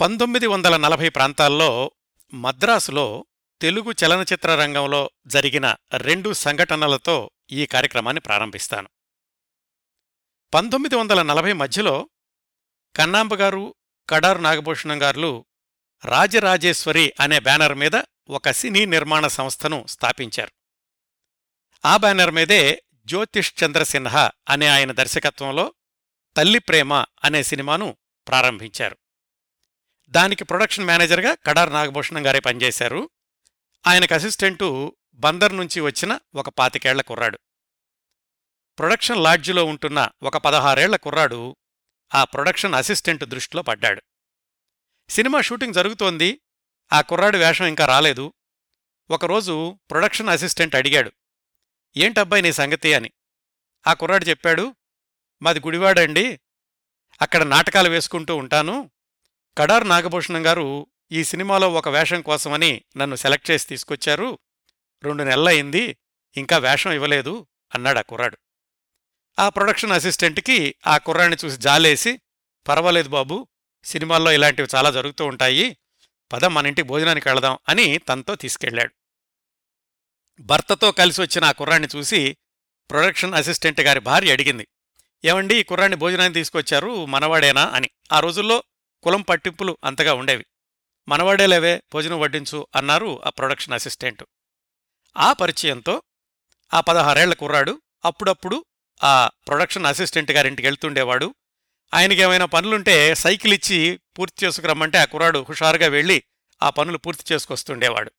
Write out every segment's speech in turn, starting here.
పంతొమ్మిది వందల నలభై ప్రాంతాల్లో మద్రాసులో తెలుగు చలనచిత్ర రంగంలో జరిగిన రెండు సంఘటనలతో ఈ కార్యక్రమాన్ని ప్రారంభిస్తాను. పంతొమ్మిది వందల నలభై మధ్యలో కన్నాంబగారు కడారు నాగభూషణం గారులు రాజరాజేశ్వరి అనే బ్యానర్ మీద ఒక సినీ నిర్మాణ సంస్థను స్థాపించారు. ఆ బ్యానర్ మీదే జ్యోతిష్ చంద్ర సిన్హా అనే ఆయన దర్శకత్వంలో తల్లి ప్రేమ అనే సినిమాను ప్రారంభించారు. దానికి ప్రొడక్షన్ మేనేజర్గా కడార్ నాగభూషణం గారే పనిచేశారు. ఆయనకు అసిస్టెంటు బందర్ నుంచి వచ్చిన ఒక పాతికేళ్ళ కుర్రాడు. ప్రొడక్షన్ లాడ్జిలో ఉంటున్న ఒక పదహారేళ్ళ కుర్రాడు ఆ ప్రొడక్షన్ అసిస్టెంట్ దృష్టిలో పడ్డాడు. సినిమా షూటింగ్ జరుగుతోంది. ఆ కుర్రాడు వేషం ఇంకా రాలేదు. ఒకరోజు ప్రొడక్షన్ అసిస్టెంట్ అడిగాడు ఏంటబ్బాయి నీ సంగతి? అని. ఆ కుర్రాడు చెప్పాడు మాది గుడివాడండి. అక్కడ నాటకాలు వేసుకుంటూ ఉంటాను. కడార్ నాగభూషణం గారు ఈ సినిమాలో ఒక వేషం కోసమని నన్ను సెలెక్ట్ చేసి తీసుకొచ్చారు. రెండు నెలలయింది ఇంకా వేషం ఇవ్వలేదు అన్నాడు ఆ కుర్రాడు. ఆ ప్రొడక్షన్ అసిస్టెంట్కి ఆ కుర్రాడిని చూసి జాలేసి పర్వాలేదు బాబు సినిమాల్లో ఇలాంటివి చాలా జరుగుతూ ఉంటాయి పద మన ఇంటి భోజనానికి వెళదాం అని తనతో తీసుకెళ్ళాడు భర్తతో కలిసి వచ్చిన ఆ కుర్రాన్ని చూసి ప్రొడక్షన్ అసిస్టెంట్ గారి భార్య అడిగింది ఏమండి ఈ కుర్రాన్ని భోజనానికి తీసుకొచ్చారు మనవాడేనా అని. ఆ రోజుల్లో కులం పట్టింపులు అంతగా ఉండేవి. మనవాడేలేవే భోజనం వడ్డించు అన్నారు ఆ ప్రొడక్షన్ అసిస్టెంట్. ఆ పరిచయంతో ఆ పదహారేళ్ళ కుర్రాడు అప్పుడప్పుడు ఆ ప్రొడక్షన్ అసిస్టెంట్ గారింటికి వెళ్తుండేవాడు. ఆయనకేమైనా పనులుంటే సైకిల్ ఇచ్చి పూర్తి చేసుకురమ్మంటే ఆ కుర్రాడు హుషారుగా వెళ్ళి ఆ పనులు పూర్తి చేసుకొస్తుండేవాడు.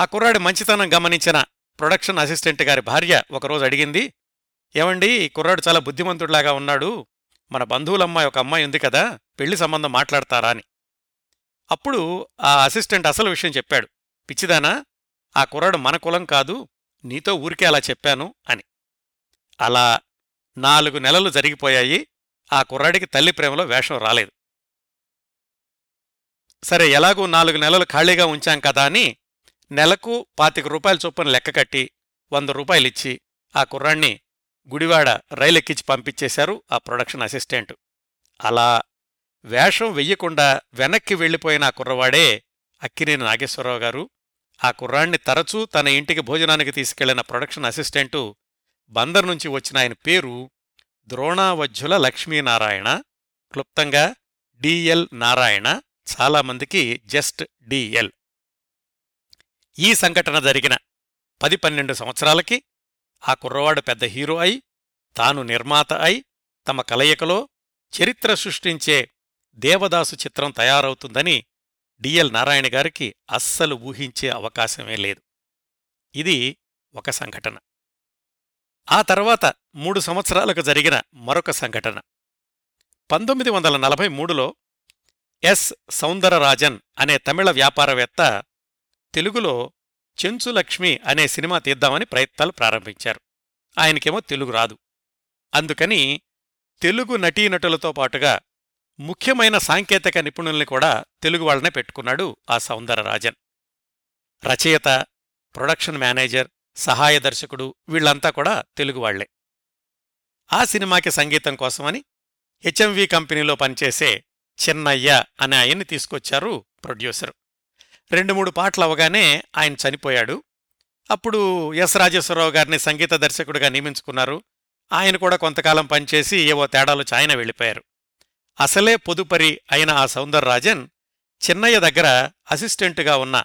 ఆ కుర్రాడు మంచితనం గమనించిన ప్రొడక్షన్ అసిస్టెంట్ గారి భార్య ఒకరోజు అడిగింది ఏమండి కుర్రాడు చాలా బుద్ధిమంతుడిలాగా ఉన్నాడు మన బంధువులమ్మాయి ఒక అమ్మాయి ఉంది కదా పెళ్ళి సంబంధం మాట్లాడతారా అని. అప్పుడు ఆ అసిస్టెంట్ అసలు విషయం చెప్పాడు. పిచ్చిదానా ఆ కుర్రాడు మన కులం కాదు నీతో ఊరికే అలా చెప్పాను అని. అలా నాలుగు నెలలు జరిగిపోయాయి ఆ కుర్రాడికి తల్లి ప్రేమలో వేషం రాలేదు. సరే ఎలాగూ నాలుగు నెలలు ఖాళీగా ఉంచాం కదా అని నెలకు పాతిక రూపాయల చొప్పున లెక్క కట్టి వంద రూపాయలిచ్చి ఆ కుర్రాణ్ణి గుడివాడ రైలెక్కించి పంపించేశారు ఆ ప్రొడక్షన్ అసిస్టెంట్. అలా వేషం వెయ్యకుండా వెనక్కి వెళ్ళిపోయిన ఆ కుర్రవాడే అక్కినేని నాగేశ్వరరావు గారు ఆ కుర్రాణ్ణి తరచూ తన ఇంటికి భోజనానికి తీసుకెళ్ళిన ప్రొడక్షన్ అసిస్టెంటు బందర్ నుంచి వచ్చిన ఆయన పేరు ద్రోణావజ్జుల లక్ష్మీనారాయణ. క్లుప్తంగా డిఎల్ నారాయణ చాలామందికి జస్ట్ డిఎల్ ఈ సంఘటన జరిగిన పది పన్నెండు సంవత్సరాలకి ఆ కుర్రవాడు పెద్ద హీరో అయి తాను నిర్మాత అయి తమ కలయికలో చరిత్ర సృష్టించే దేవదాసు చిత్రం తయారవుతుందని డిఎల్ నారాయణ గారికి అస్సలు ఊహించే అవకాశమే లేదు. ఇది ఒక సంఘటన. ఆ తర్వాత మూడు సంవత్సరాలకు జరిగిన మరొక సంఘటన. పంతొమ్మిది వందల నలభై మూడులో ఎస్. సౌందరరాజన్ అనే తమిళ వ్యాపారవేత్త తెలుగులో చెంచులక్ష్మి అనే సినిమా తీద్దామని ప్రయత్నాలు ప్రారంభించారు. ఆయనకేమో తెలుగు రాదు. అందుకని తెలుగు నటీనటులతో పాటుగా ముఖ్యమైన సాంకేతిక నిపుణుల్ని కూడా తెలుగు వాళ్ళనే పెట్టుకున్నాడు ఆ సౌందరరాజన్. రచయిత ప్రొడక్షన్ మేనేజర్ సహాయ దర్శకుడు వీళ్ళంతా కూడా తెలుగువాళ్ళే ఆ సినిమాకి సంగీతం కోసమని హెచ్ఎంవి కంపెనీలో పనిచేసే చిన్నయ్య అనే ఆయన్ని తీసుకొచ్చారు ప్రొడ్యూసరు. రెండు మూడు పాటలు అవగానే ఆయన చనిపోయాడు. అప్పుడు ఎస్ రాజేశ్వరరావు గారిని సంగీత దర్శకుడిగా నియమించుకున్నారు. ఆయన కూడా కొంతకాలం పనిచేసి ఏవో తేడాలు చాయన వెళ్ళిపోయారు. అసలే పొదుపరి అయిన ఆ సౌందరరాజన్ చిన్నయ్య దగ్గర అసిస్టెంటుగా ఉన్న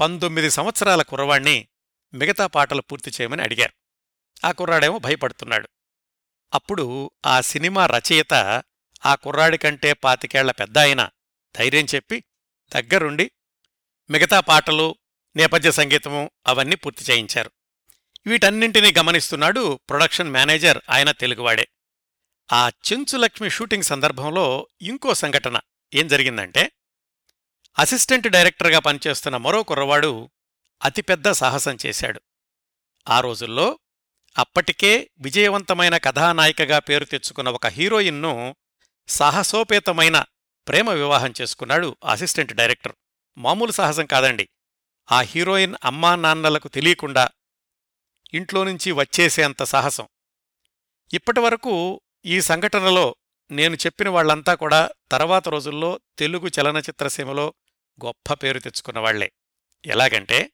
పంతొమ్మిది సంవత్సరాల కుర్రవాణ్ణి మిగతా పాటలు పూర్తి చేయమని అడిగారు. ఆ కుర్రాడేమో భయపడుతున్నాడు. అప్పుడు ఆ సినిమా రచయిత ఆ కుర్రాడి కంటే పాతికేళ్ళ పెద్ద ఆయన ధైర్యం చెప్పి దగ్గరుండి మిగతా పాటలు నేపథ్య సంగీతము అవన్నీ పూర్తి చేయించారు. వీటన్నింటినీ గమనిస్తున్నాడు ప్రొడక్షన్ మేనేజర్ ఆయన తెలుగువాడే. ఆ చెంచులక్ష్మి షూటింగ్ సందర్భంలో ఇంకో సంఘటన ఏం జరిగిందంటే అసిస్టెంట్ డైరెక్టర్గా పనిచేస్తున్న మరో కుర్రవాడు అతిపెద్ద సాహసం చేశాడు. ఆ రోజుల్లో అప్పటికే విజయవంతమైన కథానాయికగా పేరు తెచ్చుకున్న ఒక హీరోయిన్ను సాహసోపేతమైన ప్రేమ వివాహం చేసుకున్నాడు అసిస్టెంట్ డైరెక్టర్. మామూలు సాహసం కాదండి. ఆ హీరోయిన్ అమ్మా నాన్నలకు తెలియకుండా ఇంట్లో నుంచి వచ్చేసేంత సాహసం. ఇప్పటివరకు ఈ సంఘటనలో నేను చెప్పిన వాళ్ళంతా కూడా తర్వాత రోజుల్లో తెలుగు చలనచిత్రసీమలో గొప్ప పేరు తెచ్చుకున్నవాళ్ళే ఎలాగంటే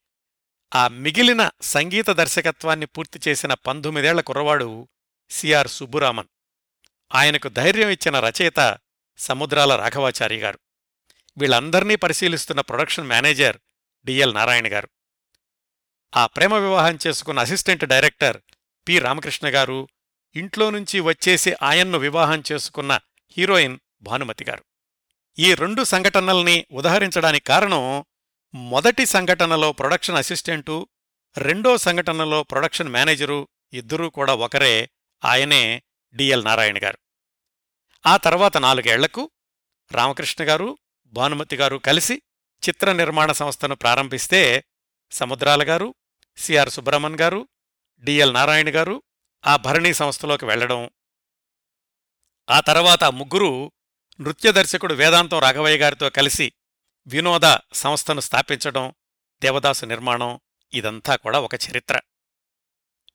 ఆ మిగిలిన సంగీత దర్శకత్వాన్ని పూర్తి చేసిన పంతొమ్మిదేళ్ళ కుర్రవాడు సిఆర్ సుబ్బురామన్. ఆయనకు ధైర్యం ఇచ్చిన రచయిత సముద్రాల రాఘవాచారి గారు. వీళ్ళందర్నీ పరిశీలిస్తున్న ప్రొడక్షన్ మేనేజర్ డిఎల్ నారాయణ గారు. ఆ ప్రేమ వివాహం చేసుకున్న అసిస్టెంట్ డైరెక్టర్ పి రామకృష్ణ గారు ఇంట్లో నుంచి వచ్చేసి ఆయన్ను వివాహం చేసుకున్న హీరోయిన్ భానుమతి గారు. ఈ రెండు సంఘటనల్ని ఉదహరించడానికి కారణం మొదటి సంఘటనలో ప్రొడక్షన్ అసిస్టెంటు రెండో సంఘటనలో ప్రొడక్షన్ మేనేజరు ఇద్దరూ కూడా ఒకరే ఆయనే డిఎల్ నారాయణ గారు. ఆ తర్వాత నాలుగేళ్ళకు రామకృష్ణ గారు భానుమతి గారు కలిసి చిత్ర నిర్మాణ సంస్థను ప్రారంభిస్తే సముద్రాల గారు సిఆర్ సుబ్రహ్మణ్ గారు డిఎల్ నారాయణ గారు ఆ భరణీ సంస్థలోకి వెళ్ళడం ఆ తర్వాత ముగ్గురు నృత్య దర్శకుడు వేదాంతం రాఘవయ్య గారితో కలిసి వినోద సంస్థను స్థాపించడం దేవదాసు నిర్మాణం ఇదంతా కూడా ఒక చరిత్ర.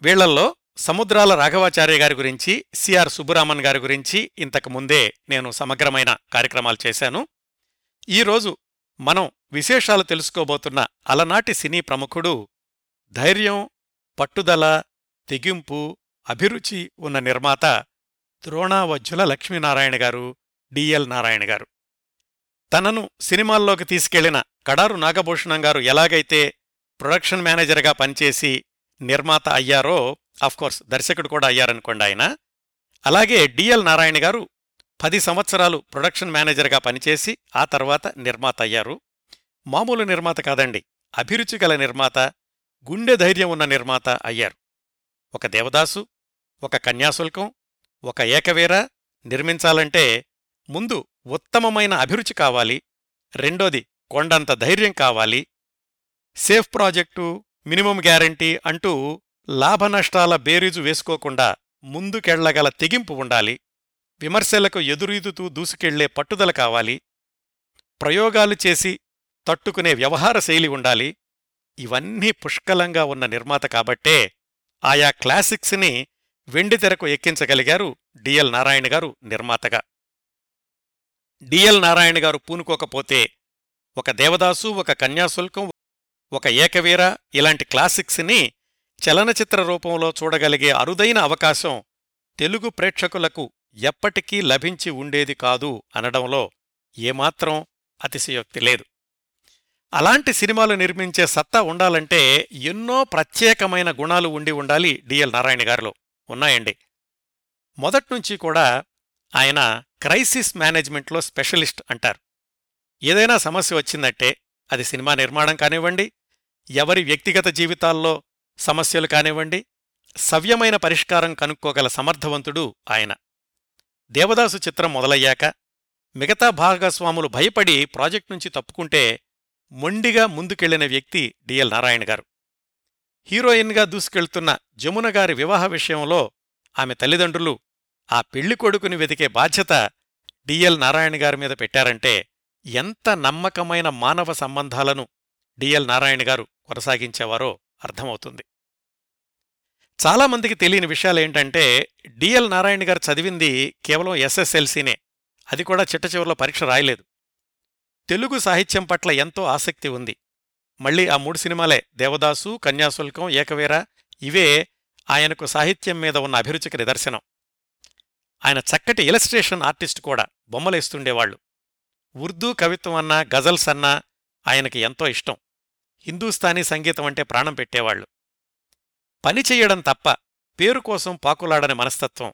వీళ్ళల్లో సముద్రాల రాఘవాచార్య గారి గురించి సిఆర్ సుబ్బురామన్ గారి గురించి ఇంతకు ముందే నేను సమగ్రమైన కార్యక్రమాలు చేశాను. ఈరోజు మనం విశేషాలు తెలుసుకోబోతున్న అలనాటి సినీ ప్రముఖుడు ధైర్యం పట్టుదల తెగింపు అభిరుచి ఉన్న నిర్మాత ద్రోణావజ్జుల లక్ష్మీనారాయణ గారు డిఎల్ నారాయణ గారు. తనను సినిమాల్లోకి తీసుకెళ్ళిన కడారు నాగభూషణం గారు ఎలాగైతే ప్రొడక్షన్ మేనేజర్గా పనిచేసి నిర్మాత అయ్యారో అఫ్కోర్స్ దర్శకుడు కూడా అయ్యారనుకోండి ఆయన అలాగే డిఎల్ నారాయణ గారు పది సంవత్సరాలు ప్రొడక్షన్ మేనేజర్గా పనిచేసి ఆ తర్వాత నిర్మాత అయ్యారు మామూలు నిర్మాత కాదండి. అభిరుచి గల నిర్మాత గుండె ధైర్యం ఉన్న నిర్మాత అయ్యారు. ఒక దేవదాసు ఒక కన్యాశుల్కం ఒక ఏకవీర నిర్మించాలంటే ముందు ఉత్తమమైన అభిరుచి కావాలి. రెండోది కొండంత ధైర్యం కావాలి. సేఫ్ ప్రాజెక్టు మినిమం గ్యారంటీ అంటూ లాభనష్టాల బేరీజు వేసుకోకుండా ముందుకెళ్ళగల తెగింపు ఉండాలి. విమర్శలకు ఎదురీదుతూ దూసుకెళ్ళే పట్టుదల కావాలి. ప్రయోగాలు చేసి తట్టుకునే వ్యవహార శైలి ఉండాలి. ఇవన్నీ పుష్కలంగా ఉన్న నిర్మాత కాబట్టే ఆయా క్లాసిక్స్ని వెండితెరకు ఎక్కించగలిగారు డిఎల్ నారాయణ గారు నిర్మాతగా. డిఎల్ నారాయణ గారు పూనుకోకపోతే ఒక దేవదాసు ఒక కన్యాశుల్కం ఒక ఏకవీర ఇలాంటి క్లాసిక్స్ని చలనచిత్ర రూపంలో చూడగలిగే అరుదైన అవకాశం తెలుగు ప్రేక్షకులకు ఎప్పటికీ లభించి ఉండేది కాదు అనడంలో ఏమాత్రం అతిశయోక్తి లేదు. అలాంటి సినిమాలు నిర్మించే సత్తా ఉండాలంటే ఎన్నో ప్రత్యేకమైన గుణాలు ఉండి ఉండాలి డిఎల్ నారాయణ గారిలో. ఉన్నాయండి. మొదట్నుంచి కూడా ఆయన క్రైసిస్ మేనేజ్మెంట్లో స్పెషలిస్ట్ అంటారు. ఏదైనా సమస్య వచ్చిందంటే అది సినిమా నిర్మాణం కానివ్వండి ఎవరి వ్యక్తిగత జీవితాల్లో సమస్యలు కానివ్వండి సవ్యమైన పరిష్కారం కనుక్కోగల సమర్థవంతుడు ఆయన. దేవదాసు చిత్రం మొదలయ్యాక మిగతా భాగస్వాములు భయపడి ప్రాజెక్ట్ నుంచి తప్పుకుంటే మొండిగా ముందుకెళ్ళిన వ్యక్తి డిఎల్ నారాయణ గారు. హీరోయిన్గా దూసుకెళ్తున్న జమున గారి వివాహ విషయంలో ఆమె తల్లిదండ్రులు ఆ పెళ్ళి కొడుకుని వెతికే బాధ్యత డిఎల్ నారాయణ గారి మీద పెట్టారంటే ఎంత నమ్మకమైన మానవ సంబంధాలను డిఎల్ నారాయణ గారు కొనసాగించేవారో అర్థమవుతుంది. చాలామందికి తెలియని విషయాలేంటంటే డిఎల్ నారాయణ గారు చదివింది కేవలం ఎస్ఎస్ఎల్సీనే. అది కూడా చిట్ట చివరిలో పరీక్ష రాయలేదు. తెలుగు సాహిత్యం పట్ల ఎంతో ఆసక్తి ఉంది. మళ్ళీ ఆ మూడు సినిమాలే దేవదాసు కన్యాశుల్కం ఏకవీర ఇవే ఆయనకు సాహిత్యం మీద ఉన్న అభిరుచికి నిదర్శనం. ఆయన చక్కటి ఇలస్ట్రేషన్ ఆర్టిస్ట్ కూడా బొమ్మలేస్తుండేవాళ్ళు ఉర్దూ కవిత్వం అన్నా గజల్స్ అన్నా ఆయనకి ఎంతో ఇష్టం. హిందూస్థానీ సంగీతం అంటే ప్రాణం పెట్టేవాళ్ళు పని చెయ్యడం తప్ప పేరు కోసం పాకులాడని మనస్తత్వం.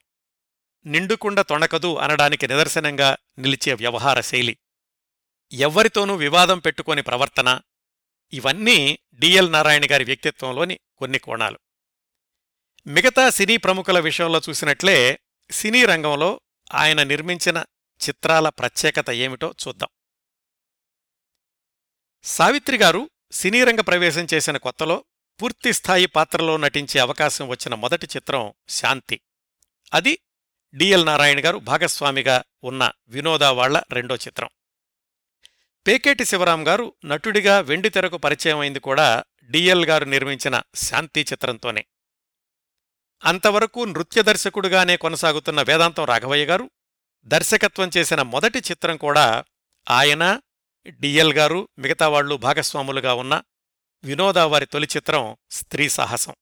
నిండుకుండ తొణకదు అనడానికి నిదర్శనంగా నిలిచే వ్యవహార శైలి. ఎవ్వరితోనూ వివాదం పెట్టుకోని ప్రవర్తన ఇవన్నీ డిఎల్ నారాయణ గారి వ్యక్తిత్వంలోని కొన్ని కోణాలు. మిగతా సినీ ప్రముఖుల విషయంలో చూసినట్లే సినీ రంగంలో ఆయన నిర్మించిన చిత్రాల ప్రత్యేకత ఏమిటో చూద్దాం. సావిత్రిగారు సినీరంగ ప్రవేశం చేసిన కొత్తలో పూర్తిస్థాయి పాత్రలో నటించే అవకాశం వచ్చిన మొదటి చిత్రం శాంతి. అది డిఎల్ నారాయణ గారు భాగస్వామిగా ఉన్న వినోదా వాళ్ళ రెండో చిత్రం. పేకేటి శివరాం గారు నటుడిగా వెండితెరకు పరిచయం అయింది కూడా డిఎల్ గారు నిర్మించిన శాంతి చిత్రంతోనే. అంతవరకు నృత్య దర్శకుడుగానే కొనసాగుతున్న వేదాంతం రాఘవయ్య గారు దర్శకత్వం చేసిన మొదటి చిత్రం కూడా ఆయన డిఎల్ గారు మిగతా వాళ్ళు భాగస్వాములుగా ఉన్న వినోదావారి తొలి చిత్రం స్త్రీ సాహసం.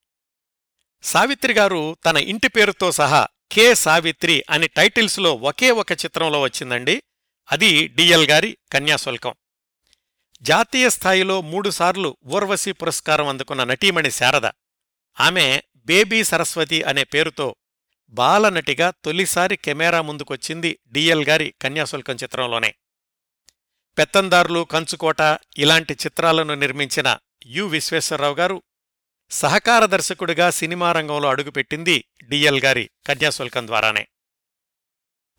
సావిత్రిగారు తన ఇంటి పేరుతో సహా కె సావిత్రి అని టైటిల్స్లో ఒకే ఒక చిత్రంలో వచ్చిందండి. అది డిఎల్ గారి కన్యాశుల్కం. జాతీయ స్థాయిలో మూడుసార్లు ఊర్వశి పురస్కారం అందుకున్న నటీమణి శారద. ఆమె బేబీ సరస్వతి అనే పేరుతో బాలనటిగా తొలిసారి కెమెరా ముందుకొచ్చింది డిఎల్ గారి కన్యాశుల్కం చిత్రంలోనే. పెత్తందారులు కంచుకోట ఇలాంటి చిత్రాలను నిర్మించిన యు. విశ్వేశ్వరరావు గారు సహకార దర్శకుడిగా సినిమా రంగంలో అడుగుపెట్టింది డిఎల్ గారి కన్యాశుల్కం ద్వారానే.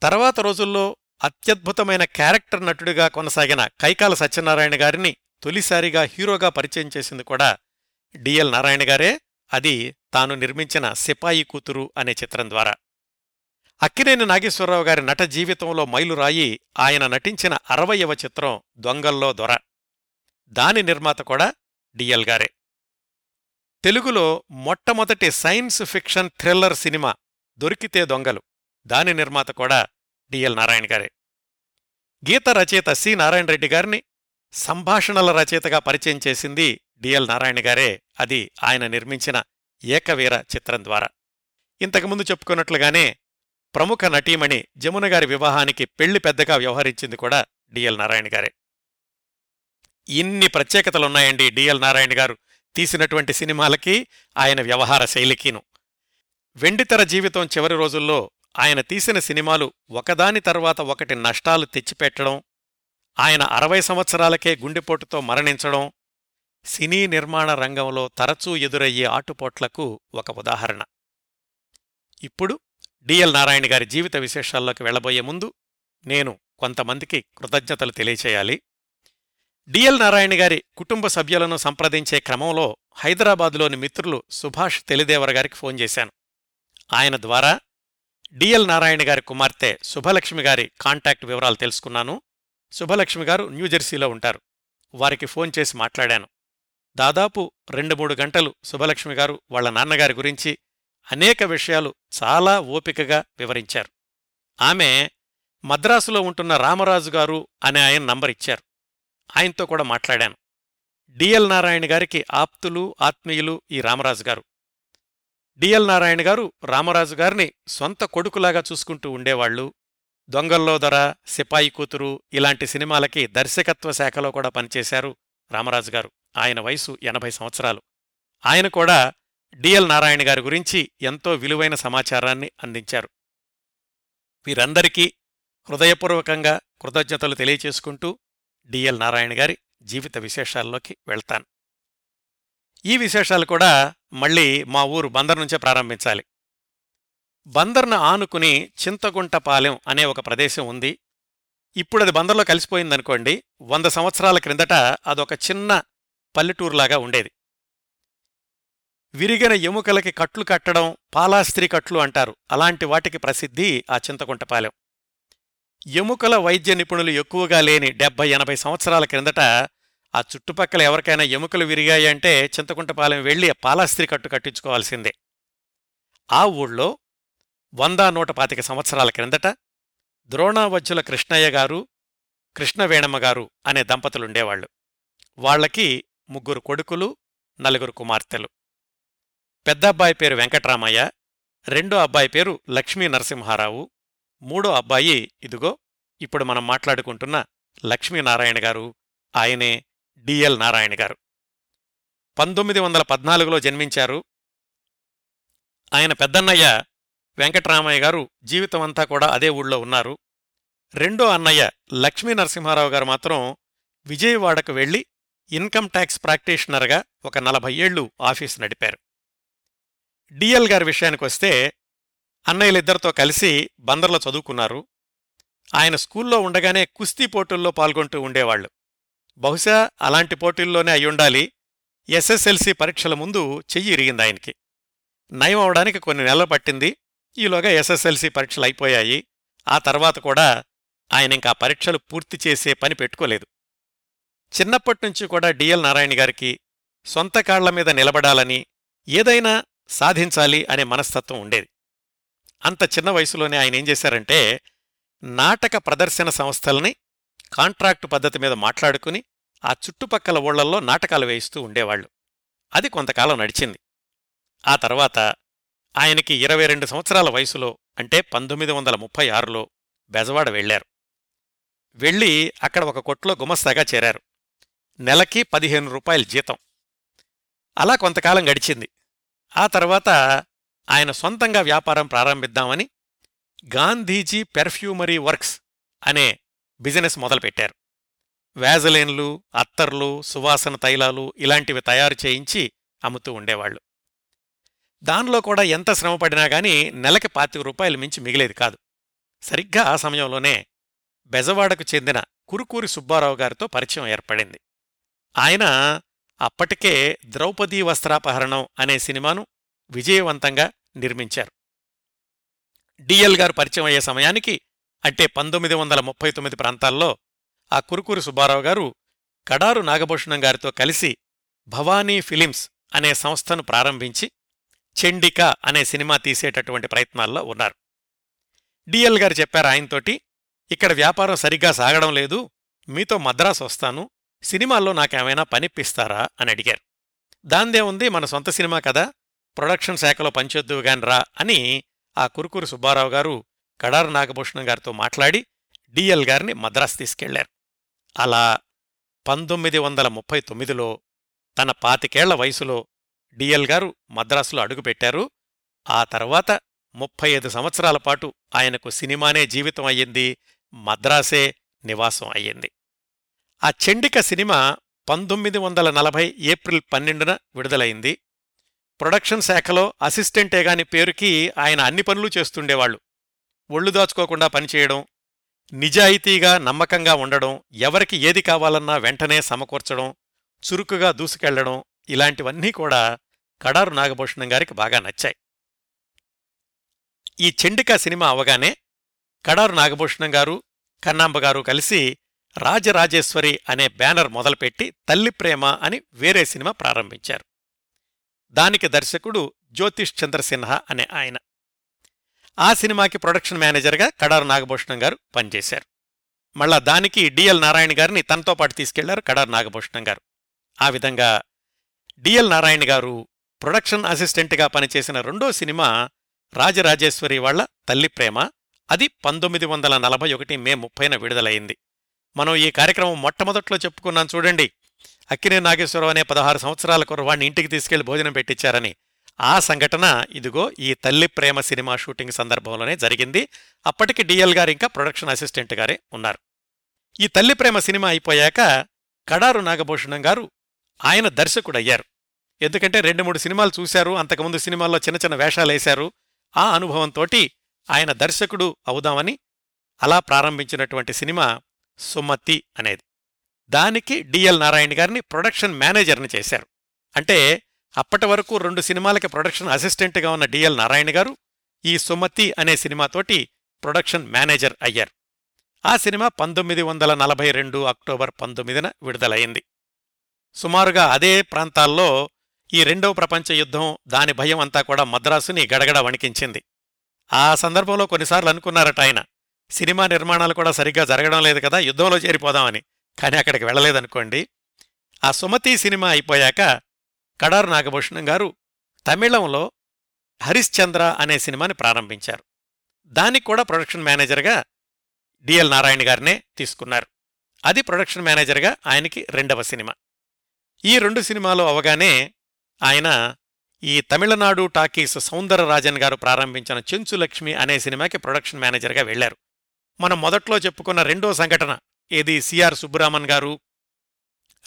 తర్వాత రోజుల్లో అత్యద్భుతమైన క్యారెక్టర్ నటుడిగా కొనసాగిన కైకాల సత్యనారాయణ గారిని తొలిసారిగా హీరోగా పరిచయం చేసింది కూడా డిఎల్ నారాయణ గారే. అది తాను నిర్మించిన సిపాయి కూతురు అనే చిత్రం ద్వారా. అక్కినేని నాగేశ్వరరావు గారి నట జీవితంలో మైలురాయి ఆయన నటించిన అరవయవ చిత్రం దొంగల్లో దొర. దాని నిర్మాత కూడా డిఎల్ గారే. తెలుగులో మొట్టమొదటి సైన్స్ ఫిక్షన్ థ్రిల్లర్ సినిమా దొరికితే దొంగలు. దాని నిర్మాత కూడా డిఎల్ నారాయణ గారే. గీత రచయిత సి నారాయణ రెడ్డి గారిని సంభాషణల రచయితగా పరిచయం చేసింది డిఎల్ నారాయణ గారే. అది ఆయన నిర్మించిన ఏకవీర చిత్రం ద్వారా. ఇంతకుముందు చెప్పుకున్నట్లుగానే ప్రముఖ నటీమణి జమున గారి వివాహానికి పెళ్ళి పెద్దగా వ్యవహరించింది కూడా డిఎల్ నారాయణ గారే. ఇన్ని ప్రత్యేకతలున్నాయండి డిఎల్ నారాయణ గారు. తీసినటువంటి సినిమాలకి ఆయన వ్యవహార శైలికిను. వెండితెర జీవితం చివరి రోజుల్లో ఆయన తీసిన సినిమాలు ఒకదాని తర్వాత ఒకటి నష్టాలు తెచ్చిపెట్టడం ఆయన అరవై సంవత్సరాలకే గుండెపోటుతో మరణించడం సినీ నిర్మాణ రంగంలో తరచూ ఎదురయ్యే ఆటుపోట్లకు ఒక ఉదాహరణ. ఇప్పుడు డిఎల్ నారాయణ గారి జీవిత విశేషాల్లోకి వెళ్ళబోయే ముందు నేను కొంతమందికి కృతజ్ఞతలు తెలియచేయాలి. డిఎల్ నారాయణ గారి కుటుంబ సభ్యులను సంప్రదించే క్రమంలో హైదరాబాదులోని మిత్రులు సుభాష్ తెలిదేవర గారికి ఫోన్ చేశాను. ఆయన ద్వారా డిఎల్ నారాయణ గారి కుమార్తె శుభలక్ష్మి గారి కాంటాక్ట్ వివరాలు తెలుసుకున్నాను. శుభలక్ష్మి గారు న్యూజెర్సీలో ఉంటారు. వారికి ఫోన్ చేసి మాట్లాడాను. దాదాపు రెండు మూడు గంటలు శుభలక్ష్మి గారు వాళ్ళ నాన్నగారి గురించి అనేక విషయాలు చాలా ఓపికగా వివరించారు. ఆమె మద్రాసులో ఉంటున్న రామరాజు గారు అనే ఆయన నంబర్ ఇచ్చారు. ఆయనతో కూడా మాట్లాడాను. డిఎల్ నారాయణ గారికి ఆప్తులు ఆత్మీయులు ఈ రామరాజు గారు. డిఎల్ నారాయణ గారు రామరాజు గారిని సొంత కొడుకులాగా చూసుకుంటూ ఉండేవాళ్ళు దొంగల్లో దొర సిపాయి కూతురు ఇలాంటి సినిమాలకి దర్శకత్వ శాఖలో కూడా పనిచేశారు రామరాజు గారు. ఆయన వయసు ఎనభై సంవత్సరాలు. ఆయన కూడా డిఎల్ నారాయణ గారి గురించి ఎంతో విలువైన సమాచారాన్ని అందించారు. వీరందరికీ హృదయపూర్వకంగా కృతజ్ఞతలు తెలియచేసుకుంటూ డిఎల్ నారాయణ గారి జీవిత విశేషాల్లోకి వెళ్తాను. ఈ విశేషాలు కూడా మళ్ళీ మా ఊరు బందర్ నుంచే ప్రారంభించాలి. బందర్ను ఆనుకుని చింతగుంటపాలెం అనే ఒక ప్రదేశం ఉంది. ఇప్పుడది బందర్లో కలిసిపోయిందనుకోండి వంద సంవత్సరాల క్రిందట అదొక చిన్న పల్లెటూరులాగా ఉండేది. విరిగిన ఎముకలకి కట్లు కట్టడం పాలాస్త్రీ కట్లు అంటారు. అలాంటి వాటికి ప్రసిద్ధి ఆ చింతకుంటపాలెం ఎముకల వైద్య నిపుణులు ఎక్కువగా లేని డెబ్బై ఎనభై సంవత్సరాల క్రిందట ఆ చుట్టుపక్కల ఎవరికైనా ఎముకలు విరిగాయంటే చింతకుంటపాలెం వెళ్ళి పాలాస్త్రి కట్టు కట్టించుకోవాల్సిందే. ఆ ఊళ్ళో వంద నూట పాతిక సంవత్సరాల క్రిందట ద్రోణావజ్జుల కృష్ణయ్య గారు కృష్ణవేణమ్మ గారు అనే దంపతులుండేవాళ్ళు వాళ్ళకి ముగ్గురు కొడుకులు నలుగురు కుమార్తెలు. పెద్ద అబ్బాయి పేరు వెంకట్రామయ్య రెండో అబ్బాయి పేరు లక్ష్మీ నరసింహారావు మూడో అబ్బాయి ఇదిగో ఇప్పుడు మనం మాట్లాడుకుంటున్న లక్ష్మీనారాయణ గారు. ఆయనే డిఎల్ నారాయణ గారు. పంతొమ్మిది వందల పద్నాలుగులో జన్మించారు. ఆయన పెద్దన్నయ్య వెంకట్రామయ్య గారు జీవితమంతా కూడా అదే ఊళ్ళో ఉన్నారు. రెండో అన్నయ్య లక్ష్మీ నరసింహారావు గారు మాత్రం విజయవాడకు వెళ్ళి ఇన్కమ్ ట్యాక్స్ ప్రాక్టీషనర్గా ఒక నలభై ఏళ్ళు ఆఫీసు నడిపారు. డిఎల్ గారి విషయానికొస్తే అన్నయ్యలిద్దరితో కలిసి బందర్లో చదువుకున్నారు. ఆయన స్కూల్లో ఉండగానే కుస్తీ పోటీల్లో పాల్గొంటూ ఉండేవాళ్ళు బహుశా అలాంటి పోటీల్లోనే అయ్యుండాలి. ఎస్ఎస్ఎల్సి పరీక్షల ముందు చెయ్యి ఇరిగింది ఆయనకి. నయం అవడానికి కొన్ని నెలలు పట్టింది. ఈలోగా ఎస్ఎస్ఎల్సి పరీక్షలు అయిపోయాయి. ఆ తర్వాత కూడా ఆయన ఇంకా పరీక్షలు పూర్తి చేసే పని పెట్టుకోలేదు. చిన్నప్పటినుంచి కూడా డిఎల్ నారాయణ గారికి సొంత కాళ్ళ మీద నిలబడాలని ఏదైనా సాధించాలి అనే మనస్తత్వం ఉండేది. అంత చిన్న వయసులోనే ఆయన ఏం చేశారంటే నాటక ప్రదర్శన సంస్థల్ని కాంట్రాక్టు పద్ధతి మీద మాట్లాడుకుని ఆ చుట్టుపక్కల ఊళ్ళల్లో నాటకాలు వేయిస్తూ ఉండేవాళ్ళు అది కొంతకాలం నడిచింది. ఆ తర్వాత ఆయనకి ఇరవై రెండు సంవత్సరాల వయసులో అంటే పంతొమ్మిది వందల ముప్పై ఆరులో బెజవాడ వెళ్ళారు వెళ్ళి అక్కడ ఒక కొట్లో గుమస్తాగా చేరారు. నెలకి పదిహేను రూపాయల జీతం. అలా కొంతకాలం గడిచింది. ఆ తర్వాత ఆయన సొంతంగా వ్యాపారం ప్రారంభిద్దామని గాంధీజీ పెర్ఫ్యూమరీ వర్క్స్ అనే బిజినెస్ మొదలుపెట్టారు. వ్యాజలైన్లు అత్తర్లు సువాసన తైలాలు ఇలాంటివి తయారు చేయించి అమ్ముతూ ఉండేవాళ్ళు దానిలో కూడా ఎంత శ్రమపడినా గాని నెలకి పాతిక రూపాయలు మించి మిగిలేది కాదు. సరిగ్గా ఆ సమయంలోనే బెజవాడకు చెందిన కురుకూరి సుబ్బారావు గారితో పరిచయం ఏర్పడింది. ఆయన అప్పటికే ద్రౌపదీ వస్త్రాపహరణం అనే సినిమాను విజయవంతంగా నిర్మించారు. డిఎల్ గారు పరిచయం అయ్యే సమయానికి అంటే పంతొమ్మిది వందల ముప్పై తొమ్మిది ప్రాంతాల్లో ఆ కురుకూరి సుబ్బారావు గారు కడారు నాగభూషణం గారితో కలిసి భవానీ ఫిలిమ్స్ అనే సంస్థను ప్రారంభించి చెండిక అనే సినిమా తీసేటటువంటి ప్రయత్నాల్లో ఉన్నారు. డిఎల్ గారు చెప్పారు ఆయనతోటి ఇక్కడ వ్యాపారం సరిగ్గా సాగడం లేదు మీతో మద్రాసు వస్తాను సినిమాల్లో నాకేమైనా పనిప్పిస్తారా అని అడిగారు. దాందే ఉంది మన సొంత సినిమా కదా ప్రొడక్షన్ శాఖలో పనిచేద్దువు గానరా అని ఆ కురుకూరు సుబ్బారావు గారు కడారు నాగభూషణం గారితో మాట్లాడి డిఎల్ గారిని మద్రాసు తీసుకెళ్ళారు. అలా పంతొమ్మిది వందల ముప్పై తొమ్మిదిలో తన పాతికేళ్ళ వయసులో డిఎల్ గారు మద్రాసులో అడుగుపెట్టారు ఆ తర్వాత ముప్పై ఐదు సంవత్సరాల పాటు ఆయనకు సినిమానే జీవితం అయ్యింది మద్రాసే నివాసం అయ్యింది. ఆ చెండిక సినిమా పంతొమ్మిది వందల నలభై ఏప్రిల్ పన్నెండున విడుదలైంది. ప్రొడక్షన్ శాఖలో అసిస్టెంటే గాని పేరుకి ఆయన అన్ని పనులు చేస్తుండేవాళ్ళు ఒళ్ళు దాచుకోకుండా పనిచేయడం నిజాయితీగా నమ్మకంగా ఉండడం ఎవరికి ఏది కావాలన్నా వెంటనే సమకూర్చడం చురుకుగా దూసుకెళ్ళడం ఇలాంటివన్నీ కూడా కడారు నాగభూషణం గారికి బాగా నచ్చాయి. ఈ చెండిక సినిమా అవగానే కడారు నాగభూషణం గారు కన్నాంబ గారు కలిసి రాజరాజేశ్వరి అనే బ్యానర్ మొదలుపెట్టి తల్లి ప్రేమ అని వేరే సినిమా ప్రారంభించారు. దానికి దర్శకుడు జ్యోతిష్ చంద్ర సిన్హా అనే ఆయన. ఆ సినిమాకి ప్రొడక్షన్ మేనేజర్గా కడారు నాగభూషణం గారు పనిచేశారు. మళ్ళా దానికి డిఎల్ నారాయణ గారిని తనతో పాటు తీసుకెళ్ళారు కడారు నాగభూషణం గారు. ఆ విధంగా డిఎల్ నారాయణ గారు ప్రొడక్షన్ అసిస్టెంట్గా పనిచేసిన రెండో సినిమా రాజరాజేశ్వరి వాళ్ళ తల్లి ప్రేమ. అది పంతొమ్మిది వందల నలభై ఒకటి మే ముప్పైన విడుదలైంది. మనం ఈ కార్యక్రమం మొట్టమొదట్లో చెప్పుకున్నాం చూడండి. అక్కినే నాగేశ్వరరావు అనే పదహారు సంవత్సరాల కుర్రవాణ్ణి ఇంటికి తీసుకెళ్ళి భోజనం పెట్టించారని. ఆ సంఘటన ఇదిగో ఈ తల్లి ప్రేమ సినిమా షూటింగ్ సందర్భంలోనే జరిగింది. అప్పటికి డిఎల్ గారు ఇంకా ప్రొడక్షన్ అసిస్టెంట్ గారే ఉన్నారు. ఈ తల్లి ప్రేమ సినిమా అయిపోయాక కడారు నాగభూషణం గారు ఆయన దర్శకుడయ్యారు. ఎందుకంటే రెండు మూడు సినిమాలు చూశారు అంతకుముందు సినిమాల్లో చిన్న చిన్న వేషాలేశారు ఆ అనుభవంతోటి ఆయన దర్శకుడు అవుదామని అలా ప్రారంభించినటువంటి సినిమా సుమతి అనేది. దానికి డిఎల్ నారాయణ గారిని ప్రొడక్షన్ మేనేజర్ని చేశారు. అంటే అప్పటి వరకు రెండు సినిమాలకి ప్రొడక్షన్ అసిస్టెంట్గా ఉన్న డిఎల్ నారాయణ గారు ఈ సుమతి అనే సినిమాతోటి ప్రొడక్షన్ మేనేజర్ అయ్యారు. ఆ సినిమా పంతొమ్మిది వందల నలభై రెండు అక్టోబర్ పంతొమ్మిదిన విడుదలైంది. సుమారుగా అదే ప్రాంతాల్లో ఈ రెండవ ప్రపంచ యుద్ధం దాని భయం అంతా కూడా మద్రాసుని గడగడ వణికించింది. ఆ సందర్భంలో కొన్నిసార్లు అనుకున్నారట ఆయన సినిమా నిర్మాణాలు కూడా సరిగ్గా జరగడం లేదు కదా యుద్ధంలో చేరిపోదామని. కానీ అక్కడికి వెళ్ళలేదనుకోండి. ఆ సుమతి సినిమా అయిపోయాక కడారు నాగభూషణం గారు తమిళంలో హరిశ్చంద్ర అనే సినిమాని ప్రారంభించారు. దానికి కూడా ప్రొడక్షన్ మేనేజర్గా డిఎల్ నారాయణ గారినే తీసుకున్నారు. అది ప్రొడక్షన్ మేనేజర్గా ఆయనకి రెండవ సినిమా. ఈ రెండు సినిమాలు అవగానే ఆయన ఈ తమిళనాడు టాకీస్ సౌందరరాజన్ గారు ప్రారంభించిన చెంచులక్ష్మి అనే సినిమాకి ప్రొడక్షన్ మేనేజర్గా వెళ్ళారు మనం మొదట్లో చెప్పుకున్న రెండో సంఘటన ఏది సిఆర్ సుబ్బరామన్ గారు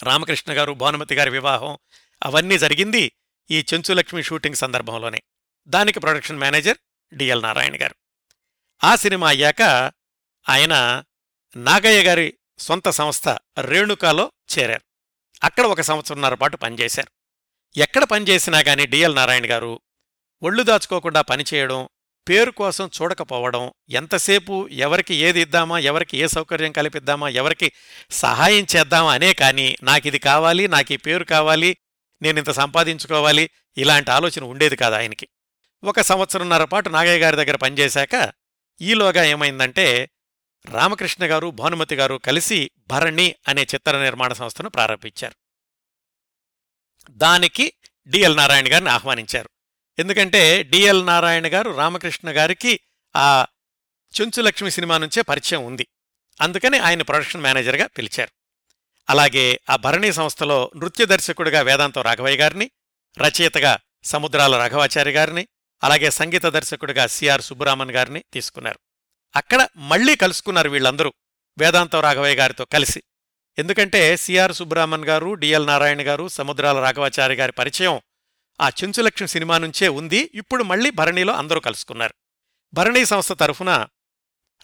రామకృష్ణ గారు భానుమతి గారి వివాహం అవన్నీ జరిగింది ఈ చెంచులక్ష్మి షూటింగ్ సందర్భంలోనే. దానికి ప్రొడక్షన్ మేనేజర్ డిఎల్ నారాయణ గారు. ఆ సినిమా అయ్యాక ఆయన నాగయ్య గారి సొంత సంస్థ రేణుకాలో చేరారు. అక్కడ ఒక సంవత్సరంన్నర పాటు పనిచేశారు. ఎక్కడ పనిచేసినా గాని డిఎల్ నారాయణ గారు ఒళ్ళు దాచుకోకుండా పనిచేయడం పేరు కోసం చూడకపోవడం ఎంతసేపు ఎవరికి ఏది ఇద్దామా ఎవరికి ఏ సౌకర్యం కల్పిద్దామా ఎవరికి సహాయం చేద్దామా అనే కానీ నాకిది కావాలి నాకు ఈ పేరు కావాలి నేను ఇంత సంపాదించుకోవాలి ఇలాంటి ఆలోచన ఉండేది కాదు ఆయనకి. ఒక సంవత్సరంన్నర పాటు నాగయ్య గారి దగ్గర పనిచేశాక ఈలోగా ఏమైందంటే రామకృష్ణ గారు భానుమతి గారు కలిసి భరణి అనే చిత్ర నిర్మాణ సంస్థను ప్రారంభించారు. దానికి డిఎల్ నారాయణ గారిని ఆహ్వానించారు. ఎందుకంటే డిఎల్ నారాయణ గారు రామకృష్ణ గారికి ఆ చెంచులక్ష్మి సినిమా నుంచే పరిచయం ఉంది. అందుకని ఆయన ప్రొడక్షన్ మేనేజర్గా పిలిచారు. అలాగే ఆ భరణి సంస్థలో నృత్య దర్శకుడిగా వేదాంతం రాఘవయ్య గారిని రచయితగా సముద్రాల రాఘవాచారి గారిని అలాగే సంగీత దర్శకుడిగా సిఆర్ సుబ్బరామన్ గారిని తీసుకున్నారు. అక్కడ మళ్ళీ కలుసుకున్నారు వీళ్ళందరూ వేదాంతం రాఘవయ్య గారితో కలిసి. ఎందుకంటే సిఆర్ సుబ్బరామన్ గారు డిఎల్ నారాయణ గారు సముద్రాల రాఘవాచారి గారి పరిచయం ఆ చెంచులక్ష్మి సినిమా నుంచే ఉంది. ఇప్పుడు మళ్ళీ భరణిలో అందరూ కలుసుకున్నారు. భరణి సంస్థ తరఫున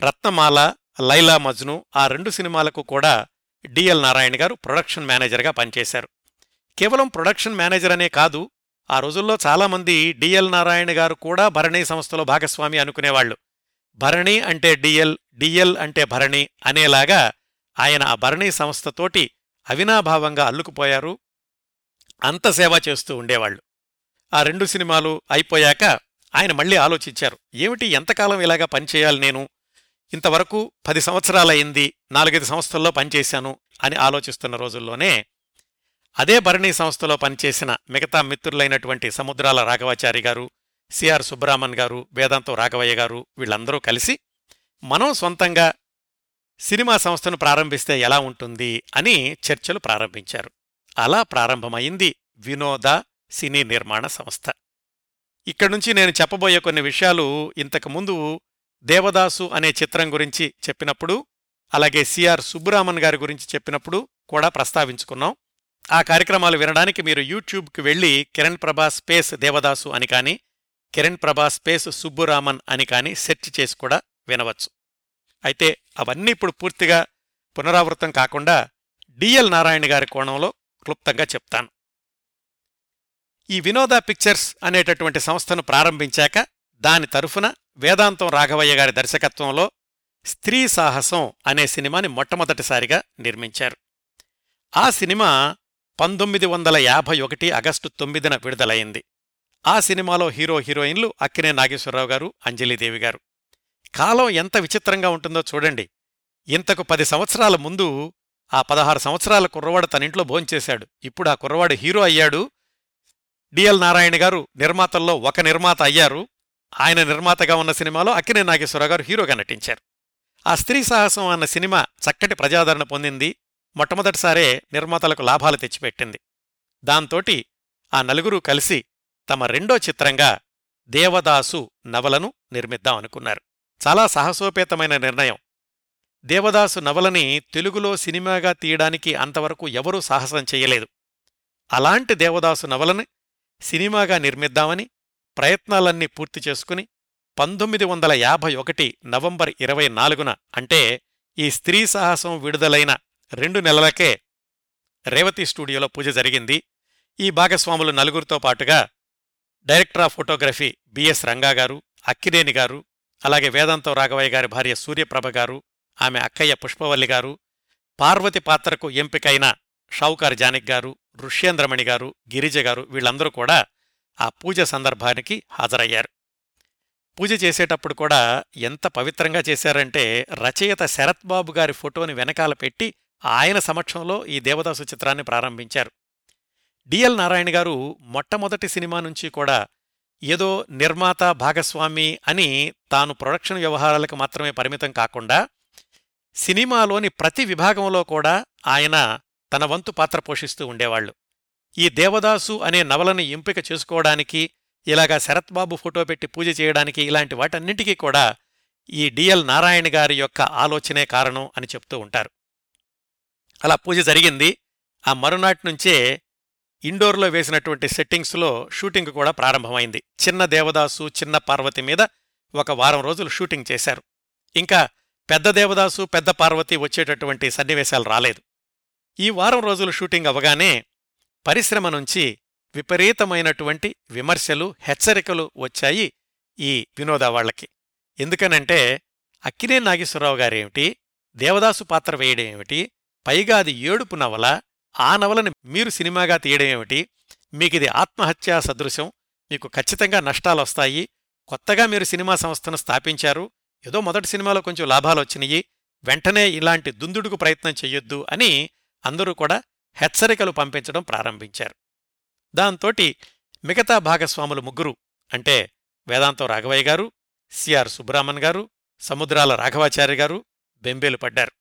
రత్నమాల లైలా మజ్ను ఆ రెండు సినిమాలకు కూడా డిఎల్ నారాయణ గారు ప్రొడక్షన్ మేనేజర్గా పనిచేశారు. కేవలం ప్రొడక్షన్ మేనేజర్ అనే కాదు ఆ రోజుల్లో చాలామంది డిఎల్ నారాయణ గారు కూడా భరణి సంస్థలో భాగస్వామి అనుకునేవాళ్ళు భరణి అంటే డిఎల్ డిఎల్ అంటే భరణి అనేలాగా ఆయన ఆ భరణి సంస్థతోటి అవినాభావంగా అల్లుకుపోయారు. అంత సేవ చేస్తూ ఉండేవాళ్ళు ఆ రెండు సినిమాలు అయిపోయాక ఆయన మళ్ళీ ఆలోచించారు. ఏమిటి ఎంతకాలం ఇలాగా పనిచేయాలి నేను? ఇంతవరకు పది సంవత్సరాలయింది నాలుగైదు సంస్థల్లో పనిచేశాను అని ఆలోచిస్తున్న రోజుల్లోనే అదే భరణి సంస్థలో పనిచేసిన మిగతా మిత్రులైనటువంటి సముద్రాల రాఘవాచారి గారు సిఆర్ సుబ్రహ్మణ్ గారు వేదాంతం రాఘవయ్య గారు వీళ్ళందరూ కలిసి మనం సొంతంగా సినిమా సంస్థను ప్రారంభిస్తే ఎలా ఉంటుంది అని చర్చలు ప్రారంభించారు. అలా ప్రారంభమైంది వినోద సినీ నిర్మాణ సంస్థ. ఇక్కడ్నుంచి నేను చెప్పబోయే కొన్ని విషయాలు ఇంతకుముందు దేవదాసు అనే చిత్రం గురించి చెప్పినప్పుడు అలాగే సిఆర్ సుబ్బురామన్ గారి గురించి చెప్పినప్పుడు కూడా ప్రస్తావించుకున్నాం. ఆ కార్యక్రమాలు వినడానికి మీరు యూట్యూబ్కి వెళ్ళి కిరణ్ ప్రభా స్పేస్ దేవదాసు అని కానీ కిరణ్ ప్రభా స్పేస్ సుబ్బురామన్ అని కానీ సెర్చ్ చేసి కూడా వినవచ్చు. అయితే అవన్నీ ఇప్పుడు పూర్తిగా పునరావృతం కాకుండా డిఎల్ నారాయణ గారి కోణంలో క్లుప్తంగా చెప్తాను. ఈ వినోద పిక్చర్స్ అనేటటువంటి సంస్థను ప్రారంభించాక దాని తరఫున వేదాంతం రాఘవయ్య గారి దర్శకత్వంలో స్త్రీ సాహసం అనే సినిమాని మొట్టమొదటిసారిగా నిర్మించారు. ఆ సినిమా పంతొమ్మిది వందల యాభై ఒకటి ఆగస్టు తొమ్మిదిన విడుదలైంది. ఆ సినిమాలో హీరో హీరోయిన్లు అక్కినే నాగేశ్వరరావు గారు అంజలిదేవి గారు. కాలం ఎంత విచిత్రంగా ఉంటుందో చూడండి. ఇంతకు పది సంవత్సరాల ముందు ఆ పదహారు సంవత్సరాల కుర్రవాడు తనింట్లో భోంచేశాడు. ఇప్పుడు ఆ కుర్రవాడు హీరో అయ్యాడు. డిఎల్ నారాయణ గారు నిర్మాతల్లో ఒక నిర్మాత అయ్యారు. ఆయన నిర్మాతగా ఉన్న సినిమాలో అక్కినే నాగేశ్వరరావు గారు హీరోగా నటించారు. ఆ స్త్రీ సాహసం అన్న సినిమా చక్కటి ప్రజాదరణ పొందింది. మొట్టమొదటిసారే నిర్మాతలకు లాభాలు తెచ్చిపెట్టింది. దాంతోటి ఆ నలుగురు కలిసి తమ రెండో చిత్రంగా దేవదాసు నవలను నిర్మిద్దామనుకున్నారు చాలా సాహసోపేతమైన నిర్ణయం. దేవదాసు నవలని తెలుగులో సినిమాగా తీయడానికి అంతవరకు ఎవరూ సాహసం చెయ్యలేదు అలాంటి దేవదాసు నవలని సినిమాగా నిర్మిద్దామని ప్రయత్నాలన్నీ పూర్తి చేసుకుని పంతొమ్మిది వందల యాభై ఒకటి నవంబర్ ఇరవై నాలుగున అంటే ఈ స్త్రీ సాహసం విడుదలైన రెండు నెలలకే రేవతి స్టూడియోలో పూజ జరిగింది. ఈ భాగస్వాములు నలుగురితో పాటుగా director of photography B S Ranga గారు అక్కినేని గారు అలాగే వేదాంతం రాఘవయ్య గారి భార్య సూర్యప్రభ గారు ఆమె అక్కయ్య పుష్పవల్లి గారు పార్వతి పాత్రకు ఎంపికైన షావుకార్ జానిక్ గారు ఋష్యేంద్రమణి గారు గిరిజ గారు వీళ్ళందరూ కూడా ఆ పూజ సందర్భానికి హాజరయ్యారు. పూజ చేసేటప్పుడు కూడా ఎంత పవిత్రంగా చేశారంటే రచయిత శరత్బాబు గారి ఫోటోని వెనకాల పెట్టి ఆయన సమక్షంలో ఈ దేవదాసు చిత్రాన్ని ప్రారంభించారు. డిఎల్ నారాయణ గారు మొట్టమొదటి సినిమా నుంచి కూడా ఏదో నిర్మాత భాగస్వామి అని తాను ప్రొడక్షన్ వ్యవహారాలకు మాత్రమే పరిమితం కాకుండా సినిమాలోని ప్రతి విభాగంలో కూడా ఆయన తన వంతు పాత్ర పోషిస్తూ ఉండేవాళ్ళు ఈ దేవదాసు అనే నవలని ఎంపిక చేసుకోవడానికి ఇలాగా శరత్బాబు ఫోటో పెట్టి పూజ చేయడానికి ఇలాంటి వాటన్నింటికీ కూడా ఈ డిఎల్ నారాయణ గారి యొక్క ఆలోచనే కారణం అని చెప్తూ ఉంటారు. అలా పూజ జరిగింది. ఆ మరునాటి నుంచే ఇండోర్లో వేసినటువంటి సెట్టింగ్స్లో షూటింగ్ కూడా ప్రారంభమైంది. చిన్న దేవదాసు చిన్న పార్వతి మీద ఒక వారం రోజులు షూటింగ్ చేశారు. ఇంకా పెద్ద దేవదాసు పెద్ద పార్వతి వచ్చేటటువంటి సన్నివేశాలు రాలేదు. ఈ వారం రోజులు షూటింగ్ అవగానే పరిశ్రమ నుంచి విపరీతమైనటువంటి విమర్శలు హెచ్చరికలు వచ్చాయి ఈ వినోద వాళ్ళకి ఎందుకనంటే అక్కినే నాగేశ్వరరావు గారేమిటి దేవదాసు పాత్ర వేయడం ఏమిటి పైగా అది ఏడుపు నవల ఆ నవలని మీరు సినిమాగా తీయడం ఏమిటి మీకిది ఆత్మహత్యా సదృశం మీకు ఖచ్చితంగా నష్టాలొస్తాయి కొత్తగా మీరు సినిమా సంస్థను స్థాపించారు ఏదో మొదటి సినిమాలో కొంచెం లాభాలు వచ్చినాయి వెంటనే ఇలాంటి దుందుడుకు ప్రయత్నం చెయ్యొద్దు అని అందరూ కూడా హెచ్చరికలు పంపించడం ప్రారంభించారు. దాంతోటి మిగతా భాగస్వాములు ముగ్గురు అంటే వేదాంతం రాఘవయ్య గారు సిఆర్ సుబ్రహ్మణ్ గారు సముద్రాల రాఘవాచార్య గారు బెంబేలు పడ్డారు.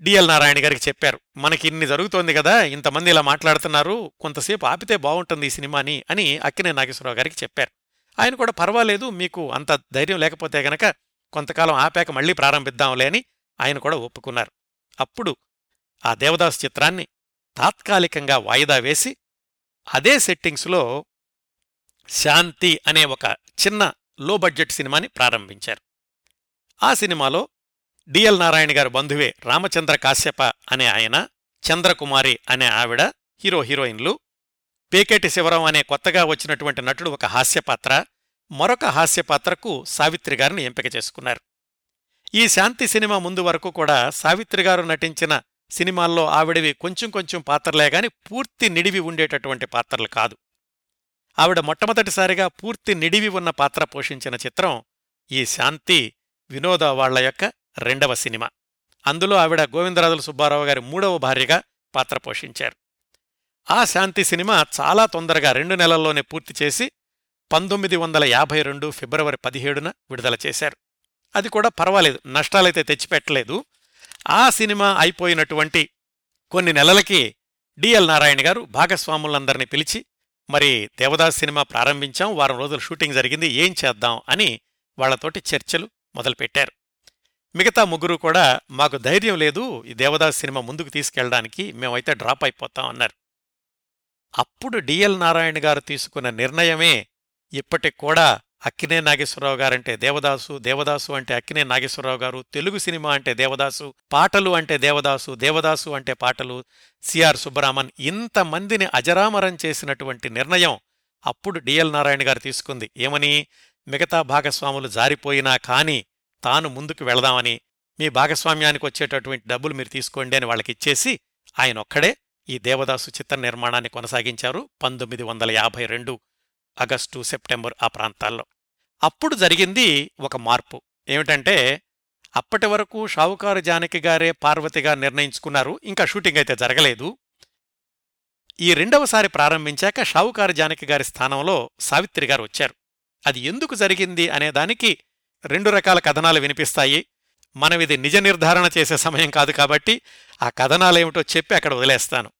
డిఎల్ నారాయణ గారికి చెప్పారు మనకి ఇన్ని జరుగుతోంది కదా ఇంతమంది ఇలా మాట్లాడుతున్నారు కొంతసేపు ఆపితే బాగుంటుంది ఈ సినిమాని అని అక్కినే నాగేశ్వరరావు గారికి చెప్పారు. ఆయన కూడా పర్వాలేదు మీకు అంత ధైర్యం లేకపోతే గనక కొంతకాలం ఆపాక మళ్ళీ ప్రారంభిద్దాంలే అని ఆయన కూడా ఒప్పుకున్నారు. అప్పుడు ఆ దేవదాస్ చిత్రాన్ని తాత్కాలికంగా వాయిదా వేసి అదే సెట్టింగ్స్లో శాంతి అనే ఒక చిన్న లో బడ్జెట్ సినిమాని ప్రారంభించారు. ఆ సినిమాలో డిఎల్ నారాయణ గారి బంధువే రామచంద్ర కాశ్యప అనే ఆయన చంద్రకుమారి అనే ఆవిడ హీరో హీరోయిన్లు పేకేటి శివరాం అనే కొత్తగా వచ్చినటువంటి నటుడు ఒక హాస్యపాత్ర మరొక హాస్యపాత్రకు సావిత్రి గారిని ఎంపిక చేసుకున్నారు. ఈ శాంతి సినిమా ముందు వరకు కూడా సావిత్రి గారు నటించిన సినిమాల్లో ఆవిడవి కొంచెం కొంచెం పాత్రలే గాని పూర్తి నిడివి ఉండేటటువంటి పాత్రలు కాదు. ఆవిడ మొట్టమొదటిసారిగా పూర్తి నిడివి ఉన్న పాత్ర పోషించిన చిత్రం ఈ శాంతి వినోద వాళ్ళ యొక్క రెండవ సినిమా. అందులో ఆవిడ గోవిందరాజుల సుబ్బారావు గారి మూడవ భార్యగా పాత్ర పోషించారు. ఆ శాంతి సినిమా చాలా తొందరగా రెండు నెలల్లోనే పూర్తి చేసి పంతొమ్మిది వందల యాభై రెండు ఫిబ్రవరి పదిహేడున విడుదల చేశారు. అది కూడా పర్వాలేదు నష్టాలైతే తెచ్చిపెట్టలేదు. ఆ సినిమా అయిపోయినటువంటి కొన్ని నెలలకి డిఎల్ నారాయణ గారు భాగస్వాములందరినీ పిలిచి మరి దేవదాస్ సినిమా ప్రారంభించాం వారం రోజులు షూటింగ్ జరిగింది ఏం చేద్దాం? అని వాళ్ళతోటి చర్చలు మొదలుపెట్టారు. మిగతా ముగ్గురు కూడా మాకు ధైర్యం లేదు ఈ దేవదాస్ సినిమా ముందుకు తీసుకెళ్ళడానికి మేమైతే డ్రాప్ అయిపోతాం అన్నారు. అప్పుడు డిఎల్ నారాయణ గారు తీసుకున్న నిర్ణయమే ఇప్పటికి కూడా అక్కినే నాగేశ్వరరావు గారంటే దేవదాసు దేవదాసు అంటే అక్కినే నాగేశ్వరరావు గారు తెలుగు సినిమా అంటే దేవదాసు పాటలు అంటే దేవదాసు దేవదాసు అంటే పాటలు సిఆర్ సుబ్బరామన్ ఇంతమందిని అజరామరం చేసినటువంటి నిర్ణయం అప్పుడు డిఎల్ నారాయణ గారు తీసుకుంది. ఏమని? మిగతా భాగస్వాములు జారిపోయినా కాని తాను ముందుకు వెళదామని మీ భాగస్వామ్యానికి వచ్చేటటువంటి డబ్బులు మీరు తీసుకోండి అని వాళ్ళకిచ్చేసి ఆయన ఒక్కడే ఈ దేవదాసు చిత్ర నిర్మాణాన్ని కొనసాగించారు. పంతొమ్మిది వందల యాభై రెండు ఆగస్టు సెప్టెంబర్ ఆ ప్రాంతాల్లో. అప్పుడు జరిగింది ఒక మార్పు. ఏమిటంటే అప్పటి వరకు షావుకారు జానకి గారే పార్వతిగా నిర్ణయించుకున్నారు. ఇంకా షూటింగ్ అయితే జరగలేదు. ఈ రెండవసారి ప్రారంభించాక షావుకారు జానకి గారి స్థానంలో సావిత్రి గారు వచ్చారు. అది ఎందుకు జరిగింది అనేదానికి రెండు రకాల కథనాలు వినిపిస్తాయి. మనమిది నిజ నిర్ధారణ చేసే సమయం కాదు కాబట్టి ఆ కథనాలేమిటో చెప్పి అక్కడ వదిలేస్తాను.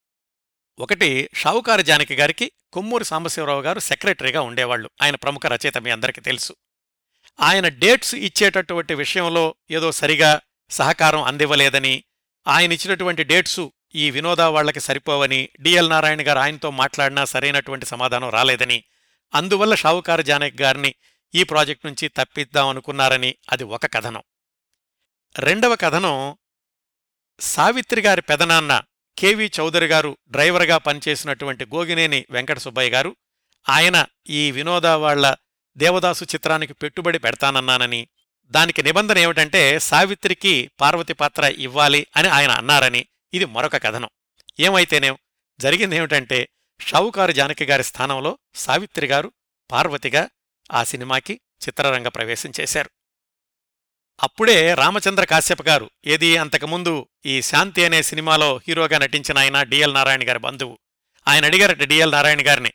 ఒకటి షావుకారు జానకి గారికి కొమ్మూరి సాంబశివరావు గారు సెక్రటరీగా ఉండేవాళ్ళు ఆయన ప్రముఖ రచయిత మీ అందరికీ తెలుసు. ఆయన డేట్స్ ఇచ్చేటటువంటి విషయంలో ఏదో సరిగా సహకారం అందివ్వలేదని ఆయన ఇచ్చినటువంటి డేట్సు ఈ వినోద వాళ్ళకి సరిపోవని డిఎల్ నారాయణ గారు ఆయనతో మాట్లాడినా సరైనటువంటి సమాధానం రాలేదని అందువల్ల షావుకారు జానకి గారిని ఈ ప్రాజెక్ట్ నుంచి తప్పిద్దామనుకున్నారని అది ఒక కథనం. రెండవ కథనం సావిత్రి గారి పెదనాన్న కెవి చౌదరి గారు డ్రైవర్గా పనిచేసినటువంటి గోగినేని వెంకట సుబ్బయ్య గారు. ఆయన ఈ వినోద వాళ్ళ దేవదాసు చిత్రానికి పెట్టుబడి పెడతానన్నానని దానికి నిబంధన ఏమిటంటే సావిత్రికి పార్వతి పాత్ర ఇవ్వాలి అని ఆయన అన్నారని. ఇది మరొక కథనం. ఏమైతేనేం? జరిగిందేమిటంటే షావుకారు జానకి గారి స్థానంలో సావిత్రి గారు పార్వతిగా ఆ సినిమాకి చిత్రరంగ ప్రవేశం చేశారు. అప్పుడే రామచంద్ర కాశ్యప గారు ఏది అంతకుముందు ఈ శాంతి అనే సినిమాలో హీరోగా నటించిన ఆయన డిఎల్ నారాయణ గారి బంధువు. ఆయన అడిగారట డిఎల్ నారాయణ గారిని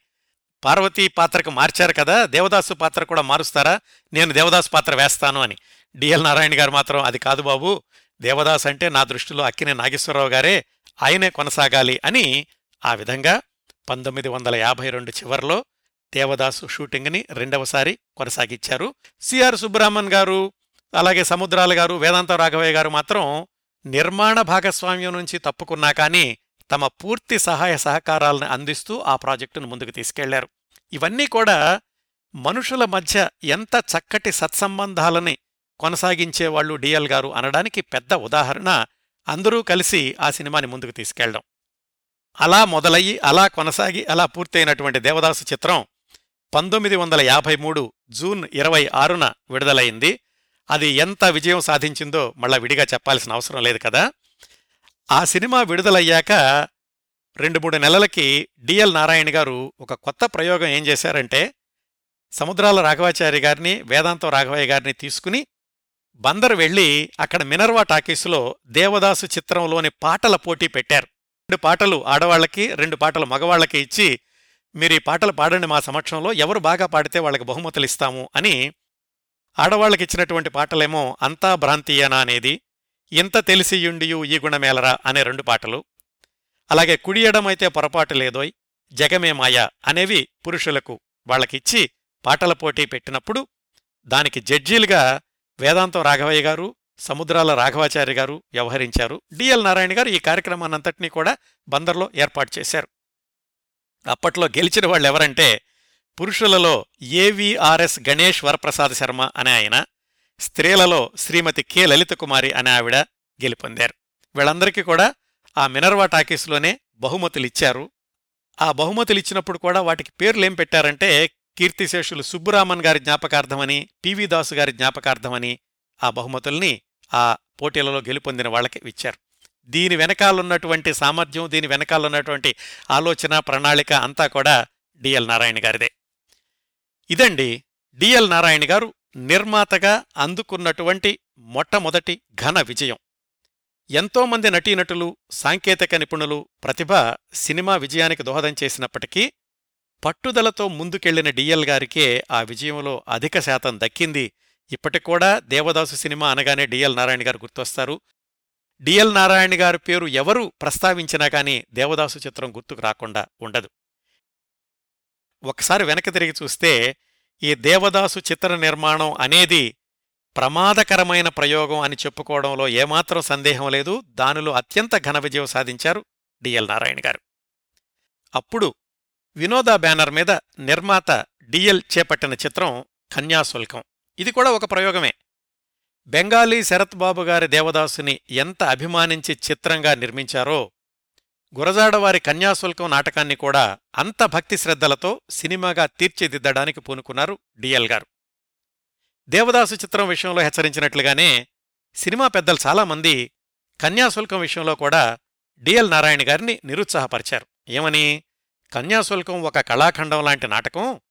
పార్వతీ పాత్రకు మార్చారు కదా దేవదాసు పాత్ర కూడా మారుస్తారా? నేను దేవదాసు పాత్ర వేస్తాను అని. డిఎల్ నారాయణ గారు మాత్రం అది కాదు బాబు దేవదాస్ అంటే నా దృష్టిలో అక్కినే నాగేశ్వరరావు గారే ఆయనే కొనసాగాలి అని ఆ విధంగా పంతొమ్మిది వందల యాభై రెండు చివర్లో దేవదాసు షూటింగ్ని రెండవసారి కొనసాగించారు సిఆర్ సుబ్రహ్మణ్ గారు. అలాగే సముద్రాల గారు వేదాంత రాఘవయ్య గారు మాత్రం నిర్మాణ భాగస్వామ్యం నుంచి తప్పుకున్నా కానీ తమ పూర్తి సహాయ సహకారాలను అందిస్తూ ఆ ప్రాజెక్టును ముందుకు తీసుకెళ్ళారు. ఇవన్నీ కూడా మనుషుల మధ్య ఎంత చక్కటి సత్సంబంధాలని కొనసాగించేవాళ్ళు డిఎల్ గారు అనడానికి పెద్ద ఉదాహరణ అందరూ కలిసి ఆ సినిమాని ముందుకు తీసుకెళ్ళడం అలా మొదలయ్యి అలా కొనసాగి అలా పూర్తయినటువంటి దేవదాసు చిత్రం పంతొమ్మిది వందల యాభై మూడు జూన్ ఇరవై ఆరున విడుదలైంది. అది ఎంత విజయం సాధించిందో మళ్ళా విడిగా చెప్పాల్సిన అవసరం లేదు కదా. ఆ సినిమా విడుదలయ్యాక రెండు మూడు నెలలకి డిఎల్ నారాయణ గారు ఒక కొత్త ప్రయోగం ఏం చేశారంటే సముద్రాల రాఘవాచారి గారిని వేదాంతం రాఘవయ్య గారిని తీసుకుని బందర్ వెళ్ళి అక్కడ మినర్వా టాకీసులో దేవదాసు చిత్రంలోని పాటల పోటీ పెట్టారు. రెండు పాటలు ఆడవాళ్ళకి రెండు పాటలు మగవాళ్ళకి ఇచ్చి మీరు ఈ పాటలు పాడండి మా సమక్షంలో ఎవరు బాగా పాడితే వాళ్ళకి బహుమతులు ఇస్తాము అని ఆడవాళ్ళకిచ్చినటువంటి పాటలేమో అంతా భ్రాంతియేనా అనేది ఇంత తెలిసియుండియు ఈ గుణమేలరా అనే రెండు పాటలు. అలాగే కుడియడమైతే పొరపాటు లేదోయ్ జగమే మాయ అనేవి పురుషులకు వాళ్ళకిచ్చి పాటల పోటీ పెట్టినప్పుడు దానికి జడ్జీలుగా వేదాంతం రాఘవయ్య గారు సముద్రాల రాఘవాచార్య గారు వ్యవహరించారు. డిఎల్ నారాయణ గారు ఈ కార్యక్రమాన్నంతటినీ కూడా బందర్లో ఏర్పాటు చేశారు. అప్పట్లో గెలిచిన వాళ్ళెవరంటే ఎవరంటే పురుషులలో ఏవిఆర్ఎస్ గణేష్ వరప్రసాద్ శర్మ అనే ఆయన స్త్రీలలో శ్రీమతి కె లలితకుమారి అనే ఆవిడ గెలుపొందారు. వీళ్ళందరికీ కూడా ఆ మినర్వా టాకీస్లోనే బహుమతులిచ్చారు. ఆ బహుమతులిచ్చినప్పుడు కూడా వాటికి పేర్లేం పెట్టారంటే కీర్తిశేషులు సుబ్బురామన్ గారి జ్ఞాపకార్థమని పివి దాసు గారి జ్ఞాపకార్థమని ఆ బహుమతుల్ని ఆ పోటీలలో గెలుపొందిన వాళ్ళకి ఇచ్చారు. దీని వెనకాలన్నటువంటి సామర్థ్యం దీని వెనకాలన్నటువంటి ఆలోచన ప్రణాళిక అంతా కూడా డిఎల్ నారాయణ గారిదే. ఇదండి డిఎల్ నారాయణ గారు నిర్మాతగా అందుకున్నటువంటి మొట్టమొదటి ఘన విజయం. ఎంతోమంది నటీనటులు సాంకేతిక నిపుణులు ప్రతిభ సినిమా విజయానికి దోహదం చేసినప్పటికీ పట్టుదలతో ముందుకెళ్ళిన డిఎల్ గారికే ఆ విజయంలో అధిక శాతం దక్కింది. ఇప్పటికూడా దేవదాసు సినిమా అనగానే డిఎల్ నారాయణ గారు గుర్తొస్తారు. డిఎల్ నారాయణ గారి పేరు ఎవరు ప్రస్తావించినా కానీ దేవదాసు చిత్రం గుర్తుకు రాకుండా ఉండదు. ఒకసారి వెనక తిరిగి చూస్తే ఈ దేవదాసు చిత్ర నిర్మాణం అనేది ప్రమాదకరమైన ప్రయోగం అని చెప్పుకోవడంలో ఏమాత్రం సందేహం లేదు. దానిలో అత్యంత ఘన విజయం సాధించారు డిఎల్ నారాయణ గారు. అప్పుడు వినోదా బ్యానర్ మీద నిర్మాత డిఎల్ చేపట్టిన చిత్రం కన్యాశుల్కం. ఇది కూడా ఒక ప్రయోగమే. బెంగాలీ శరత్ బాబు గారి దేవదాసుని ఎంత అభిమానించి చిత్రంగా నిర్మించారో గురజాడవారి కన్యాశుల్కం నాటకాన్ని కూడా అంత భక్తి శ్రద్ధలతో సినిమాగా తీర్చిదిద్దడానికి పూనుకున్నారు డిఎల్ గారు. దేవదాసు చిత్రం విషయంలో హెచ్చరించినట్లుగానే సినిమా పెద్దలు చాలామంది కన్యాశుల్కం విషయంలో కూడా డిఎల్ నారాయణ గారిని నిరుత్సాహపరిచారు. ఏమని? కన్యాశుల్కం ఒక కళాఖండం లాంటి నాటకం.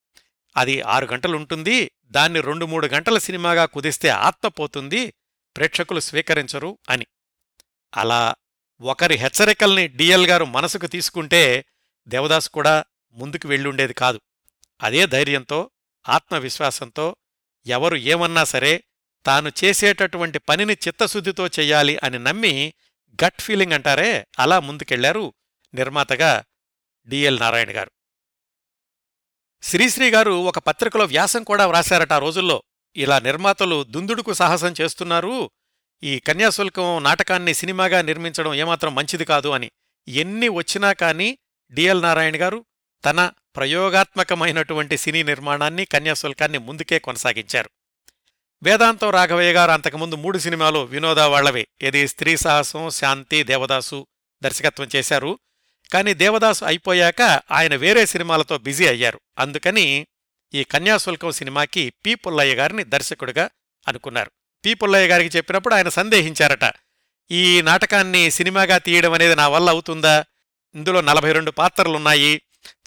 అది ఆరు గంటలుంటుంది దాన్ని రెండు మూడు గంటల సినిమాగా కుదిస్తే ఆత్మపోతుంది. ప్రేక్షకులు స్వీకరించరు అని. అలా ఒకరి హెచ్చరికల్ని డిఎల్ గారు మనసుకు తీసుకుంటే దేవదాస్ కూడా ముందుకు వెళ్ళుండేది కాదు. అదే ధైర్యంతో ఆత్మవిశ్వాసంతో ఎవరు ఏమన్నా సరే తాను చేసేటటువంటి పనిని చిత్తశుద్ధితో చెయ్యాలి అని నమ్మి గట్ ఫీలింగ్ అంటారే అలా ముందుకెళ్ళారు నిర్మాతగా డిఎల్ నారాయణ గారు. శ్రీశ్రీ గారు ఒక పత్రికలో వ్యాసం కూడా వ్రాశారట ఆ రోజుల్లో. ఇలా నిర్మాతలు దుందుడుకు సాహసం చేస్తున్నారు ఈ కన్యాశుల్కం నాటకాన్ని సినిమాగా నిర్మించడం ఏమాత్రం మంచిది కాదు అని ఎన్ని వచ్చినా కానీ డిఎల్ నారాయణ గారు తన ప్రయోగాత్మకమైనటువంటి సినీ నిర్మాణాన్ని కన్యాశుల్కాన్ని ముందుకే కొనసాగించారు. వేదాంతం రాఘవయ్య గారు అంతకుముందు మూడు సినిమాలు వినోదా వాళ్ళవే ఏది స్త్రీ సాహసం శాంతి దేవదాసు దర్శకత్వం చేశారు. కానీ దేవదాసు అయిపోయాక ఆయన వేరే సినిమాలతో బిజీ అయ్యారు. అందుకని ఈ కన్యాశుల్కం సినిమాకి పి. పుల్లయ్య గారిని దర్శకుడిగా అనుకున్నారు. పి పుల్లయ్య గారికి చెప్పినప్పుడు ఆయన సందేహించారట. ఈ నాటకాన్ని సినిమాగా తీయడం అనేది నా వల్ల అవుతుందా? ఇందులో నలభై రెండు పాత్రలున్నాయి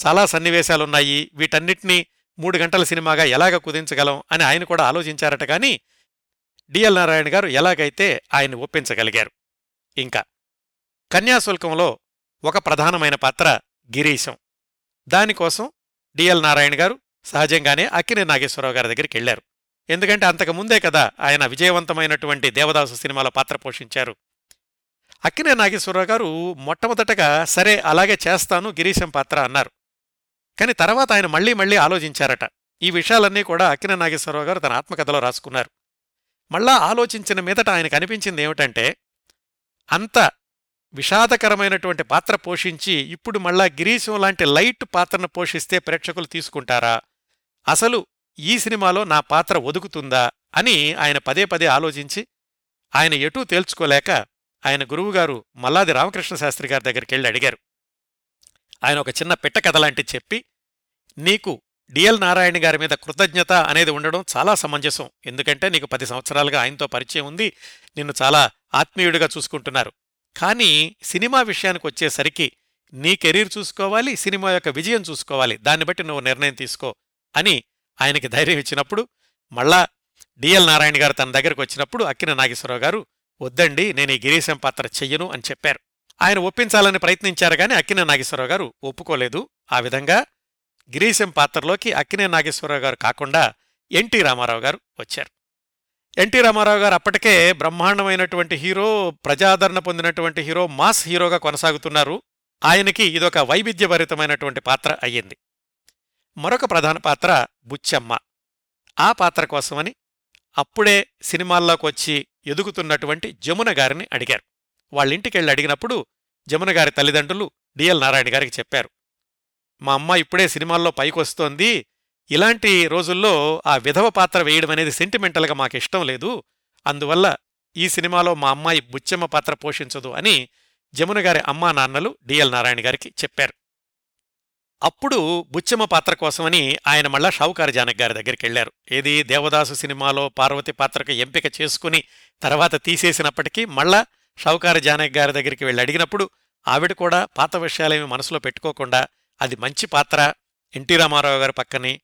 చాలా సన్నివేశాలున్నాయి వీటన్నిటినీ మూడు గంటల సినిమాగా ఎలాగ కుదించగలం అని ఆయన కూడా ఆలోచించారట కానీ డిఎల్ నారాయణ గారు ఎలాగైతే ఆయన ఒప్పించగలిగారు. ఇంకా కన్యాశుల్కంలో ఒక ప్రధానమైన పాత్ర గిరీశం. దానికోసం డిఎల్ నారాయణ గారు సహజంగానే అక్కినే నాగేశ్వరరావు గారి దగ్గరికి వెళ్ళారు ఎందుకంటే అంతకు ముందే కదా ఆయన విజయవంతమైనటువంటి దేవదాసు సినిమాలో పాత్ర పోషించారు. అక్కినే నాగేశ్వరరావు గారు మొట్టమొదటగా సరే అలాగే చేస్తాను గిరీశం పాత్ర అన్నారు. కాని తర్వాత ఆయన మళ్ళీ మళ్ళీ ఆలోచించారట. ఈ విషయాలన్నీ కూడా అక్కినే నాగేశ్వరరావు గారు తన ఆత్మకథలో రాసుకున్నారు. మళ్ళా ఆలోచించిన మీదట ఆయనకు అనిపించింది ఏమిటంటే అంత విషాదకరమైనటువంటి పాత్ర పోషించి ఇప్పుడు మళ్ళా గిరీశం లాంటి లైట్ పాత్రను పోషిస్తే ప్రేక్షకులు తీసుకుంటారా? అసలు ఈ సినిమాలో నా పాత్ర ఒదుకుతుందా అని ఆయన పదే పదే ఆలోచించి ఆయన ఎటూ తేల్చుకోలేక ఆయన గురువుగారు మల్లాది రామకృష్ణ శాస్త్రి గారి దగ్గరికి వెళ్ళి అడిగారు. ఆయన ఒక చిన్న పిట్ట కథలాంటి చెప్పి నీకు డిఎల్ నారాయణ గారి మీద కృతజ్ఞత అనేది ఉండడం చాలా సమంజసం. ఎందుకంటే నీకు పది సంవత్సరాలుగా ఆయనతో పరిచయం ఉంది నిన్ను చాలా ఆత్మీయుడిగా చూసుకుంటున్నారు. కానీ సినిమా విషయానికి వచ్చేసరికి నీ కెరీర్ చూసుకోవాలి సినిమా యొక్క విజయం చూసుకోవాలి. దాన్ని బట్టి నువ్వు నిర్ణయం తీసుకో అని ఆయనకి ధైర్యం ఇచ్చినప్పుడు మళ్ళా డిఎల్ నారాయణ గారు తన దగ్గరకు వచ్చినప్పుడు అక్కిన నాగేశ్వరరావు గారు వద్దండి నేను ఈ గిరీశం పాత్ర చెయ్యను అని చెప్పారు. ఆయన ఒప్పించాలని ప్రయత్నించారు గాని అక్కిన నాగేశ్వరరావు గారు ఒప్పుకోలేదు. ఆ విధంగా గిరీశం పాత్రలోకి అక్కినే నాగేశ్వరరావు గారు కాకుండా ఎన్టీ రామారావు గారు వచ్చారు. ఎన్టీ రామారావు గారు అప్పటికే బ్రహ్మాండమైనటువంటి హీరో ప్రజాదరణ పొందినటువంటి హీరో మాస్ హీరోగా కొనసాగుతున్నారు. ఆయనకి ఇదొక వైవిధ్యభరితమైనటువంటి పాత్ర అయ్యింది. మరొక ప్రధాన పాత్ర బుచ్చమ్మ. ఆ పాత్ర కోసమని అప్పుడే సినిమాల్లోకొచ్చి ఎదుగుతున్నటువంటి జమున గారిని అడిగారు. వాళ్ళింటికెళ్ళి అడిగినప్పుడు జమున గారి తల్లిదండ్రులు డిఎల్ నారాయణ గారికి చెప్పారు. మా అమ్మ ఇప్పుడే సినిమాల్లో పైకొస్తోంది. ఇలాంటి రోజుల్లో ఆ విధవ పాత్ర వేయడం అనేది సెంటిమెంటల్గా మాకిష్టం లేదు. అందువల్ల ఈ సినిమాలో మా అమ్మాయి బుచ్చమ్మ పాత్ర పోషించదు అని జమున గారి అమ్మా నాన్నలు డిఎల్ నారాయణ గారికి చెప్పారు. అప్పుడు బుచ్చమ్మ పాత్ర కోసమని ఆయన మళ్ళా షావుకారు జానక్ గారి దగ్గరికి వెళ్ళారు ఏది దేవదాసు సినిమాలో పార్వతి పాత్రకు ఎంపిక చేసుకుని తర్వాత తీసేసినప్పటికీ మళ్ళా షావుకారు జానక్ గారి దగ్గరికి వెళ్ళి అడిగినప్పుడు ఆవిడ కూడా పాత విషయాలేమి మనసులో పెట్టుకోకుండా అది మంచి పాత్ర ఎన్టీ రామారావు గారి పక్కని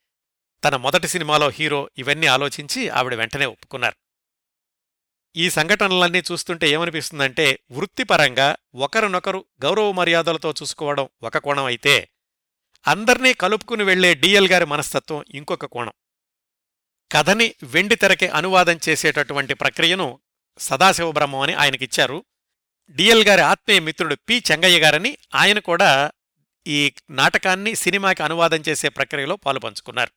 తన మొదటి సినిమాలో హీరో ఇవన్నీ ఆలోచించి ఆవిడ వెంటనే ఒప్పుకున్నారు. ఈ సంఘటనలన్నీ చూస్తుంటే ఏమనిపిస్తుందంటే వృత్తిపరంగా ఒకరినొకరు గౌరవ మర్యాదలతో చూసుకోవడం ఒక కోణం అయితే అందర్నీ కలుపుకుని వెళ్ళే డిఎల్ గారి మనస్తత్వం ఇంకొక కోణం. కథని వెండి తెరకి అనువాదం చేసేటటువంటి ప్రక్రియను సదాశివబ్రహ్మం అని ఆయనకిచ్చారు. డిఎల్ గారి ఆత్మీయ మిత్రుడు పి చెంగయ్య గారని ఆయన కూడా ఈ నాటకాన్ని సినిమాకి అనువాదం చేసే ప్రక్రియలో పాలుపంచుకున్నారు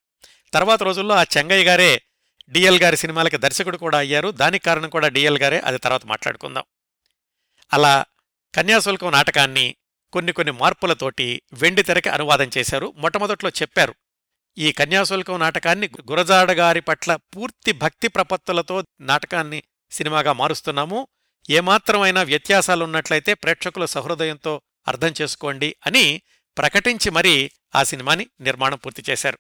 తర్వాత రోజుల్లో ఆ చెంగయ్య గారే డిఎల్ గారి సినిమాలకి దర్శకుడు కూడా అయ్యారు. దానికి కారణం కూడా డిఎల్ గారే. అది తర్వాత మాట్లాడుకుందాం. అలా కన్యాశుల్కం నాటకాన్ని కొన్ని కొన్ని మార్పులతోటి వెండి తెరకి అనువాదం చేశారు. మొట్టమొదట్లో చెప్పారు ఈ కన్యాశుల్కం నాటకాన్ని గురజాడగారి పట్ల పూర్తి భక్తి ప్రపత్తులతో నాటకాన్ని సినిమాగా మారుస్తున్నాము. ఏమాత్రమైనా వ్యత్యాసాలున్నట్లయితే ప్రేక్షకుల సహృదయంతో అర్థం చేసుకోండి అని ప్రకటించి మరీ ఆ సినిమాని నిర్మాణం పూర్తి చేశారు.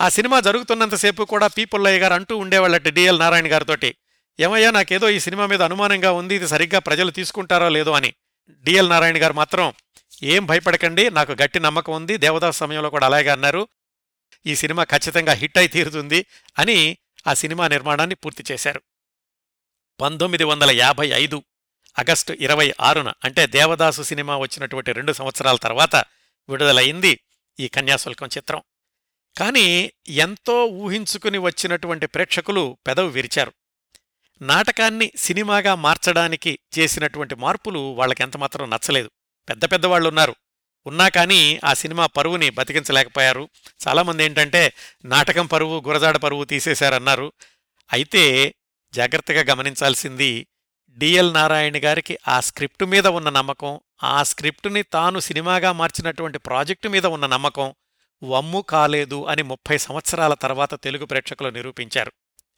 ఆ సినిమా జరుగుతున్నంతసేపు కూడా పీపుల్లయ్య గారు అంటూ ఉండేవాళ్ళట డిఎల్ నారాయణ గారితోటి ఏమయ్యా నాకేదో ఈ సినిమా మీద అనుమానంగా ఉంది ఇది సరిగ్గా ప్రజలు తీసుకుంటారో లేదో అని. డిఎల్ నారాయణ గారు మాత్రం ఏం భయపడకండి నాకు గట్టి నమ్మకం ఉంది దేవదాస్ సమయంలో కూడా అలాగే అన్నారు. ఈ సినిమా ఖచ్చితంగా హిట్ అయి తీరుతుంది అని ఆ సినిమా నిర్మాణాన్ని పూర్తి చేశారు. పంతొమ్మిది వందల యాభై ఐదు ఆగస్టు ఇరవై ఆరున అంటే దేవదాసు సినిమా వచ్చినటువంటి రెండు సంవత్సరాల తర్వాత విడుదలయింది ఈ కన్యాశుల్కం చిత్రం. కానీ ఎంతో ఊహించుకుని వచ్చినటువంటి ప్రేక్షకులు పెదవి విరిచారు. నాటకాన్ని సినిమాగా మార్చడానికి చేసినటువంటి మార్పులు వాళ్ళకెంతమాత్రం నచ్చలేదు. పెద్ద పెద్దవాళ్ళున్నారు ఉన్నా కానీ ఆ సినిమా పరువుని బతికించలేకపోయారు. చాలామంది ఏంటంటే నాటకం పరువు గురజాడ పరువు తీసేశారన్నారు. అయితే జాగ్రత్తగా గమనించాల్సింది డిఎల్ నారాయణ గారికి ఆ స్క్రిప్టు మీద ఉన్న నమ్మకం ఆ స్క్రిప్టుని తాను సినిమాగా మార్చినటువంటి ప్రాజెక్టు మీద ఉన్న నమ్మకం వమ్ము కాలేదు అని ముప్పై సంవత్సరాల తర్వాత తెలుగు ప్రేక్షకులు నిరూపించారు.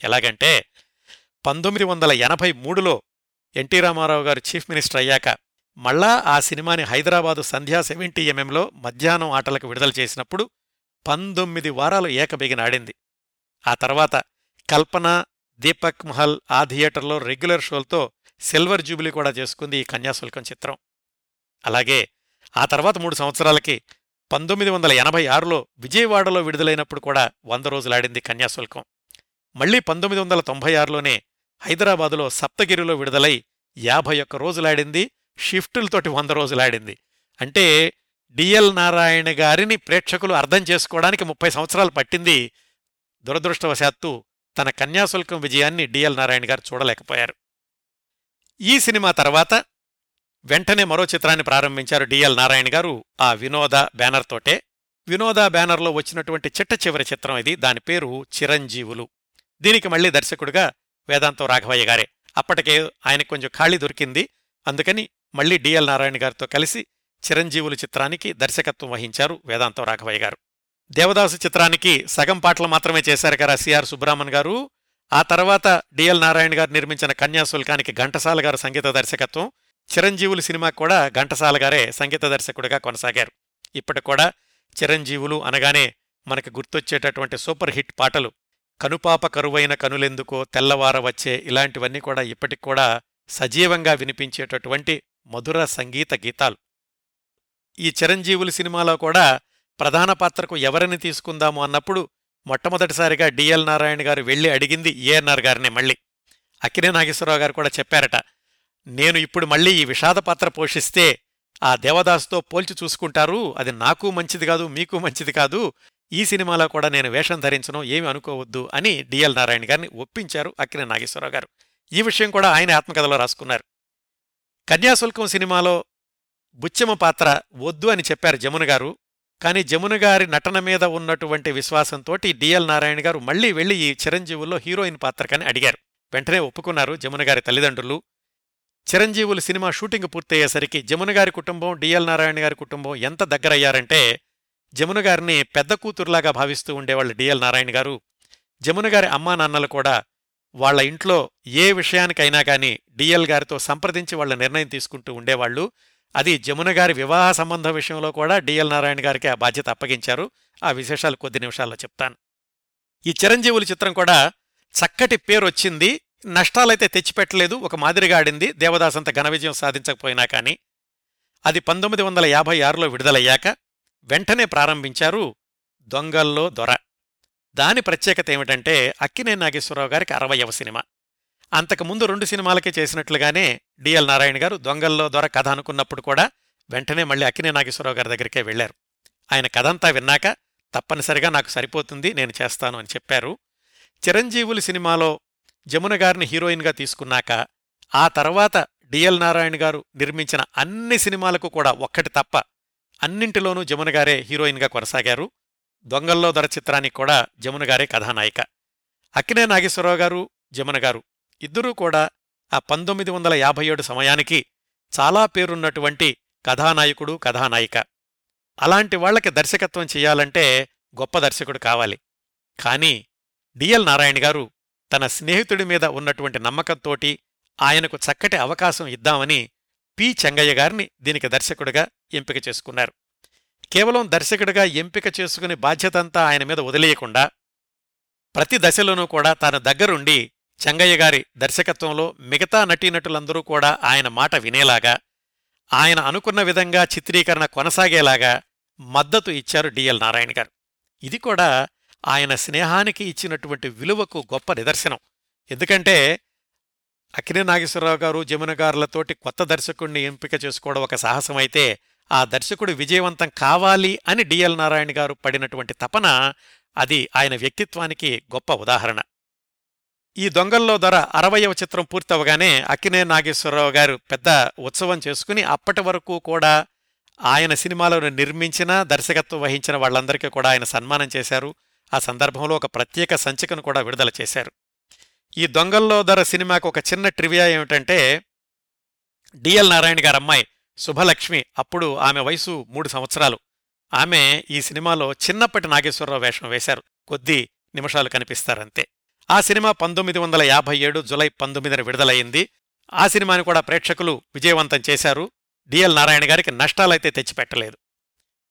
ఎలాగంటే పంతొమ్మిది వందల ఎనభై మూడులో ఎన్టీ రామారావు గారు చీఫ్ మినిస్టర్ అయ్యాక మళ్ళా ఆ సినిమాని హైదరాబాదు సంధ్యా సెవెంటీ ఎంఎంలో మధ్యాహ్నం ఆటలకు విడుదల చేసినప్పుడు పంతొమ్మిది వారాలు ఏకబిగిన ఆడింది. ఆ తర్వాత కల్పన దీపక్ మహల్ ఆ థియేటర్లో రెగ్యులర్ షోలతో సిల్వర్ జూబిలీ కూడా చేసుకుంది ఈ కన్యాశుల్కం చిత్రం. అలాగే ఆ తర్వాత మూడు సంవత్సరాలకి పంతొమ్మిది వందల ఎనభై ఆరులో విజయవాడలో విడుదలైనప్పుడు కూడా వంద రోజులాడింది కన్యాశుల్కం. మళ్ళీ పంతొమ్మిది వందల తొంభై ఆరులోనే హైదరాబాదులో సప్తగిరిలో విడుదలై యాభై ఒక్క రోజులాడింది షిఫ్టులతోటి వంద రోజులాడింది. అంటే డిఎల్ నారాయణ గారిని ప్రేక్షకులు అర్థం చేసుకోవడానికి ముప్పై సంవత్సరాలు పట్టింది. దురదృష్టవశాత్తు తన కన్యాశుల్కం విజయాన్ని డిఎల్ నారాయణ గారు చూడలేకపోయారు. ఈ సినిమా తర్వాత వెంటనే మరో చిత్రాన్ని ప్రారంభించారు డిఎల్ నారాయణ గారు. ఆ వినోద బ్యానర్ తోటే. వినోద బ్యానర్లో వచ్చినటువంటి చిట్ట చివరి చిత్రం ఇది. దాని పేరు చిరంజీవులు. దీనికి మళ్ళీ దర్శకుడిగా వేదాంతం రాఘవయ్య గారే. అప్పటికే ఆయనకు కొంచెం ఖాళీ దొరికింది. అందుకని మళ్ళీ డిఎల్ నారాయణ గారితో కలిసి చిరంజీవులు చిత్రానికి దర్శకత్వం వహించారు వేదాంతం రాఘవయ్య గారు. దేవదాసు చిత్రానికి సగం పాటలు మాత్రమే చేశారు కదా సిఆర్ సుబ్రహ్మణ్ గారు. ఆ తర్వాత డిఎల్ నారాయణ గారు నిర్మించిన కన్యాశుల్కానికి ఘంటసాల గారు సంగీత దర్శకత్వం. చిరంజీవులు సినిమా కూడా ఘంటసాల గారే సంగీత దర్శకుడిగా కొనసాగారు. ఇప్పటి కూడా చిరంజీవులు అనగానే మనకు గుర్తొచ్చేటటువంటి సూపర్ హిట్ పాటలు కనుపాప కరువైన కనులెందుకో తెల్లవార వచ్చే ఇలాంటివన్నీ కూడా ఇప్పటికి కూడా సజీవంగా వినిపించేటటువంటి మధుర సంగీత గీతాలు. ఈ చిరంజీవులు సినిమాలో కూడా ప్రధాన పాత్రకు ఎవరిని తీసుకుందాము అన్నప్పుడు మొట్టమొదటిసారిగా డిఎల్ నారాయణ గారు వెళ్ళి అడిగింది ఏఎన్ఆర్ గారిని మళ్ళీ. అక్కినే నాగేశ్వరరావు గారు కూడా చెప్పారట నేను ఇప్పుడు మళ్ళీ ఈ విషాద పాత్ర పోషిస్తే ఆ దేవదాస్తో పోల్చి చూసుకుంటారు అది నాకు మంచిది కాదు మీకు మంచిది కాదు ఈ సినిమాలో కూడా నేను వేషం ధరించను ఏమి అనుకోవద్దు అని డిఎల్ నారాయణ గారిని ఒప్పించారు అక్కిన నాగేశ్వరరావు గారు. ఈ విషయం కూడా ఆయన ఆత్మకథలో రాసుకున్నారు. కన్యాశుల్కం సినిమాలో బుచ్చమ్మ పాత్ర వద్దు అని చెప్పారు జమున గారు. కానీ జమున గారి నటన మీద ఉన్నటువంటి విశ్వాసంతోటి డిఎల్ నారాయణ గారు మళ్ళీ వెళ్ళి ఈ చిరంజీవుల్లో హీరోయిన్ పాత్రకని అడిగారు. వెంటనే ఒప్పుకున్నారు జమున గారి తల్లిదండ్రులు. చిరంజీవులు సినిమా షూటింగ్ పూర్తయ్యేసరికి జమున గారి కుటుంబం డిఎల్ నారాయణ గారి కుటుంబం ఎంత దగ్గరయ్యారంటే జమున గారిని పెద్ద కూతురులాగా భావిస్తూ ఉండేవాళ్ళు డిఎల్ నారాయణ గారు. జమున గారి అమ్మా నాన్నలు కూడా వాళ్ళ ఇంట్లో ఏ విషయానికైనా కానీ డిఎల్ గారితో సంప్రదించి వాళ్ళ నిర్ణయం తీసుకుంటూ ఉండేవాళ్ళు అది జమున గారి వివాహ సంబంధ విషయంలో కూడా డిఎల్ నారాయణ గారికి ఆ బాధ్యత అప్పగించారు. ఆ విశేషాలు కొద్ది నిమిషాల్లో చెప్తాను. ఈ చిరంజీవుల చిత్రం కూడా చక్కటి పేరు వచ్చింది. నష్టాలైతే తెచ్చిపెట్టలేదు. ఒక మాదిరిగా ఆడింది. దేవదాసంత ఘన విజయం సాధించకపోయినా కానీ. అది పంతొమ్మిది వందల యాభై ఆరులో విడుదలయ్యాక వెంటనే ప్రారంభించారు దొంగల్లో దొర. దాని ప్రత్యేకత ఏమిటంటే అక్కినే నాగేశ్వరరావు గారికి అరవయవ సినిమా. అంతకుముందు రెండు సినిమాలకే చేసినట్లుగానే డిఎల్ నారాయణ గారు దొంగల్లో దొర కథ అనుకున్నప్పుడు కూడా వెంటనే మళ్ళీ అక్కినే నాగేశ్వరరావు గారి దగ్గరికే వెళ్ళారు ఆయన కథంతా విన్నాక తప్పనిసరిగా నాకు సరిపోతుంది నేను చేస్తాను అని చెప్పారు. చిరంజీవులు సినిమాలో జమున గారిని హీరోయిన్గా తీసుకున్నాక ఆ తర్వాత డిఎల్ నారాయణ గారు నిర్మించిన అన్ని సినిమాలకు కూడా ఒక్కటి తప్ప అన్నింటిలోనూ జమున గారే హీరోయిన్గా కొనసాగారు. దొంగల్లో దొర చిత్రానికి కూడా జమున గారే కథానాయిక. అక్కినే నాగేశ్వరరావు గారు జమున గారు. ఇద్దరూ కూడా ఆ పంతొమ్మిది వందల యాభై ఏడు సమయానికి చాలా పేరున్నటువంటి కథానాయకుడు కథానాయిక. అలాంటి వాళ్ళకి దర్శకత్వం చెయ్యాలంటే గొప్ప దర్శకుడు కావాలి. కానీ డిఎల్ నారాయణ గారు తన స్నేహితుడి మీద ఉన్నటువంటి నమ్మకంతోటి ఆయనకు చక్కటి అవకాశం ఇద్దామని పి. చెంగయ్య గారిని దీనికి దర్శకుడిగా ఎంపిక చేసుకున్నారు. కేవలం దర్శకుడిగా ఎంపిక చేసుకుని బాధ్యతంతా ఆయన మీద వదిలేయకుండా ప్రతి దశలోనూ కూడా తాను దగ్గరుండి చెంగయ్య గారి దర్శకత్వంలో మిగతా నటీనటులందరూ కూడా ఆయన మాట వినేలాగా ఆయన అనుకున్న విధంగా చిత్రీకరణ కొనసాగేలాగా మద్దతు ఇచ్చారు డిఎల్ నారాయణ గారు. ఇది కూడా ఆయన స్నేహానికి ఇచ్చినటువంటి విలువకు గొప్ప నిదర్శనం. ఎందుకంటే అక్కినే నాగేశ్వరరావు గారు జమునగారులతోటి కొత్త దర్శకుడిని ఎంపిక చేసుకోవడం ఒక సాహసమైతే ఆ దర్శకుడు విజయవంతం కావాలి అని డిఎల్ నారాయణ గారు పడినటువంటి తపన అది ఆయన వ్యక్తిత్వానికి గొప్ప ఉదాహరణ. ఈ దొంగల్లో ధర అరవయవ చిత్రం పూర్తవగానే అక్కినే నాగేశ్వరరావు గారు పెద్ద ఉత్సవం చేసుకుని అప్పటి వరకు కూడా ఆయన సినిమాలను నిర్మించిన దర్శకత్వం వహించిన వాళ్ళందరికీ కూడా ఆయన సన్మానం చేశారు. ఆ సందర్భంలో ఒక ప్రత్యేక సంచికను కూడా విడుదల చేశారు. ఈ దొంగల్లో ధర సినిమాకు ఒక చిన్న ట్రివియా ఏమిటంటే డిఎల్ నారాయణ గారు అమ్మాయి శుభలక్ష్మి అప్పుడు ఆమె వయసు మూడు సంవత్సరాలు. ఆమె ఈ సినిమాలో చిన్నప్పటి నాగేశ్వరరావు వేషం వేశారు. కొద్ది నిమిషాలు కనిపిస్తారంతే. ఆ సినిమా పంతొమ్మిది వందల యాభై ఏడు జులై పంతొమ్మిదిన విడుదలయ్యింది. ఆ సినిమాని కూడా ప్రేక్షకులు విజయవంతం చేశారు. డిఎల్ నారాయణ గారికి నష్టాలైతే తెచ్చిపెట్టలేదు.